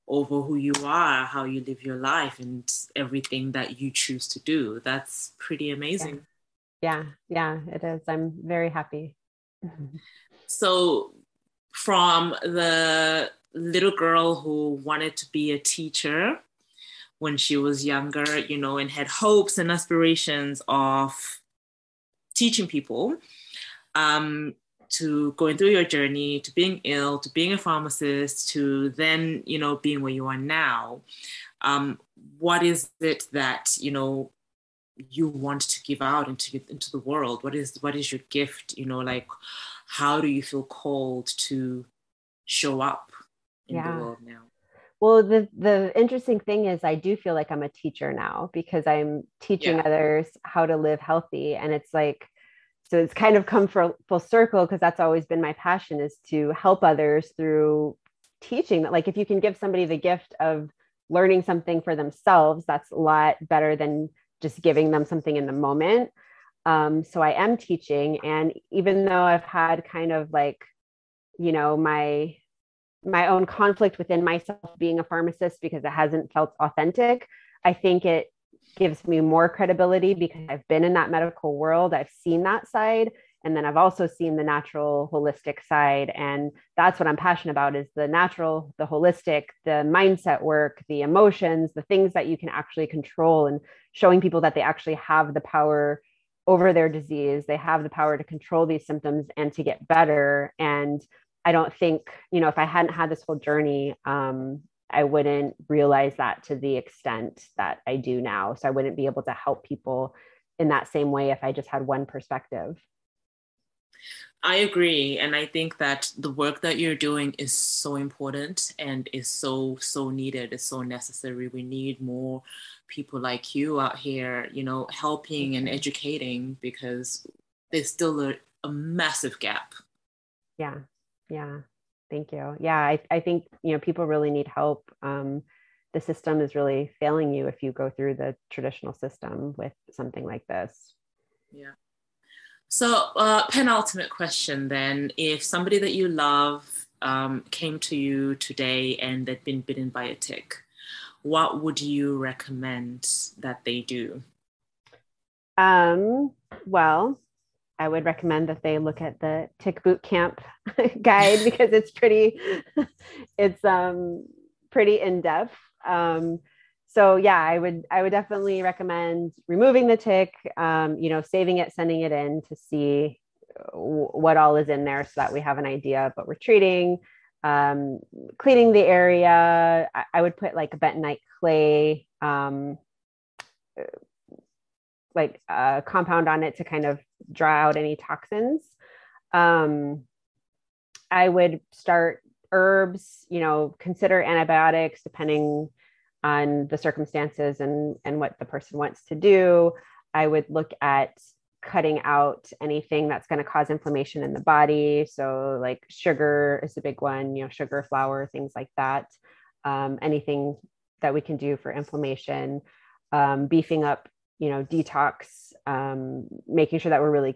over who you are, how you live your life, and everything that you choose to do. That's pretty amazing. Yeah, yeah, yeah it is. I'm very happy. so, from the little girl who wanted to be a teacher when she was younger, you know, and had hopes and aspirations of teaching people, um, to going through your journey to being ill to being a pharmacist to then you know being where you are now. Um, what is it that you know you want to give out into into the world? What is what is your gift? You know like how do you feel called to show up in yeah. the world now? Well the the interesting thing is i do feel like i'm a teacher now because i'm teaching yeah. others how to live healthy. And it's like so it's kind of come for full circle because that's always been my passion is to help others through teaching that like if you can give somebody the gift of learning something for themselves that's a lot better than just giving them something in the moment. Um, so i am teaching and even though i've had kind of like you know my my own conflict within myself being a pharmacist because it hasn't felt authentic i think it gives me more credibility because I've been in that medical world. I've seen that side. And then I've also seen the natural holistic side. And that's what I'm passionate about is the natural, the holistic, the mindset work, the emotions, the things that you can actually control and showing people that they actually have the power over their disease. They have the power to control these symptoms and to get better. And I don't think, you know, if I hadn't had this whole journey, um, I wouldn't realize that to the extent that I do now. So I wouldn't be able to help people in that same way if I just had one perspective. I agree. And I think that the work that you're doing is so important and is so, so needed. It's so necessary. We need more people like you out here, you know, helping and mm-hmm. educating because there's still a, a massive gap. Yeah. Yeah. Thank you. Yeah, I, I think you know people really need help. Um, the system is really failing you if you go through the traditional system with something like this. Yeah. So, uh, penultimate question then: If somebody that you love um, came to you today and they'd been bitten by a tick, what would you recommend that they do? Um, well, I would recommend that they look at the Tick Boot Camp guide because it's pretty, it's um, pretty in depth. Um, so yeah, I would I would definitely recommend removing the tick, um, you know, saving it, sending it in to see what all is in there so that we have an idea of what we're treating. Um, cleaning the area, I, I, would put like a bentonite clay um, like a compound on it to kind of draw out any toxins. Um, I would start herbs, you know, consider antibiotics depending on the circumstances and and what the person wants to do. I would look at cutting out anything that's going to cause inflammation in the body. So like sugar is a big one you know sugar flour things like that. Um, anything that we can do for inflammation. Um, beefing up you know detox um, making sure that we're really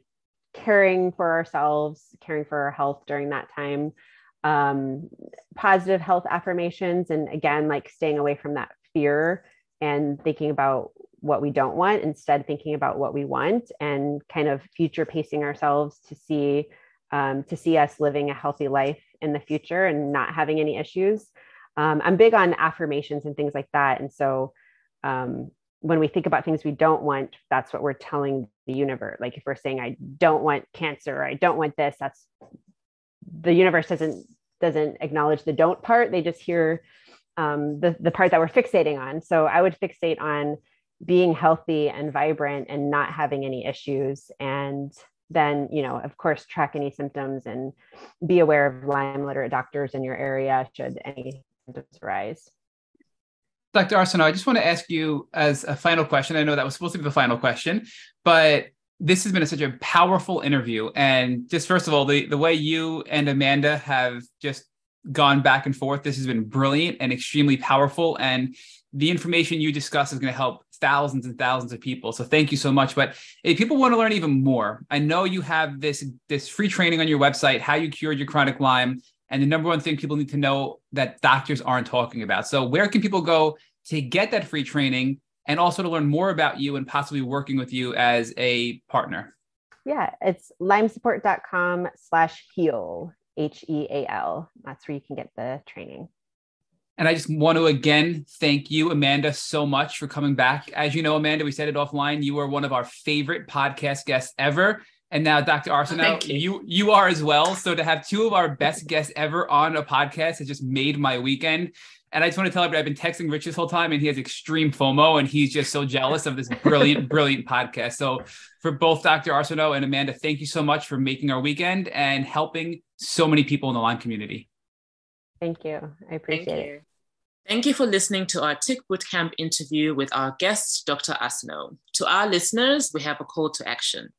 caring for ourselves caring for our health during that time. Um, positive health affirmations and again like staying away from that fear and thinking about what we don't want instead thinking about what we want and kind of future pacing ourselves to see um, to see us living a healthy life in the future and not having any issues. Um, i'm big on affirmations and things like that. And so um, when we think about things we don't want that's what we're telling the universe. Like if we're saying i don't want cancer or i don't want this that's the universe doesn't doesn't acknowledge the don't part. They just hear um, the, the part that we're fixating on. So i would fixate on being healthy and vibrant and not having any issues. And then you know of course track any symptoms and be aware of lyme literate doctors in your area should any symptoms arise dr arsenault i just want to ask you as a final question i know that was supposed to be the final question but this has been a, such a powerful interview. And just first of all, the, the way you and Amanda have just gone back and forth, this has been brilliant and extremely powerful. And the information you discuss is going to help thousands and thousands of people. So thank you so much. But if people want to learn even more, I know you have this this free training on your website, how you cured your chronic Lyme. And the number one thing people need to know that doctors aren't talking about. So where can people go to get that free training and also to learn more about you and possibly working with you as a partner? Yeah, it's lymesupport.com slash heal, H E A L. That's where you can get the training. And I just want to again thank you, Amanda, so much for coming back. As you know, Amanda, we said it offline. You are one of our favorite podcast guests ever. And now, Dr. Arsenault, you. you you are as well. So to have two of our best guests ever on a podcast has just made my weekend. And I just want to tell everybody, I've been texting Rich this whole time and he has extreme FOMO and he's just so jealous of this brilliant, brilliant podcast. So for both Dr. Arsenault and Amanda, thank you so much for making our weekend and helping so many people in the Lyme community. Thank you. I appreciate thank it. Thank you for listening to our Tick Bootcamp interview with our guest, Dr. Arsenault. To our listeners, we have a call to action.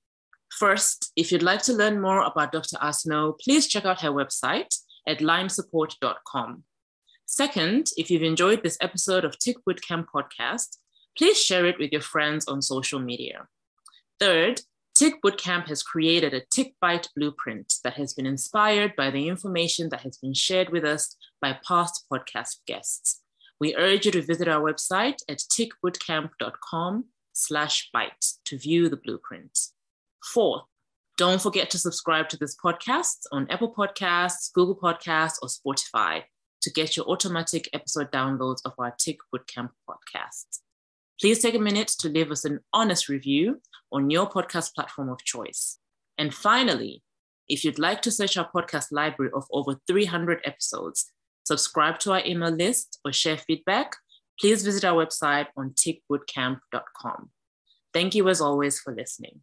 First, if you'd like to learn more about Dr. Arsenault, please check out her website at lymesupport.com. Second, if you've enjoyed this episode of Tick Bootcamp podcast, please share it with your friends on social media. Third, Tick Bootcamp has created a Tick Bite blueprint that has been inspired by the information that has been shared with us by past podcast guests. We urge you to visit our website at tickbootcamp.com slash bite to view the blueprint. Fourth, don't forget to subscribe to this podcast on Apple Podcasts, Google Podcasts, or Spotify to get your automatic episode downloads of our Tick Bootcamp podcast. Please take a minute to leave us an honest review on your podcast platform of choice. And finally, if you'd like to search our podcast library of over 300 episodes, subscribe to our email list, or share feedback, please visit our website on tickbootcamp.com. Thank you as always for listening.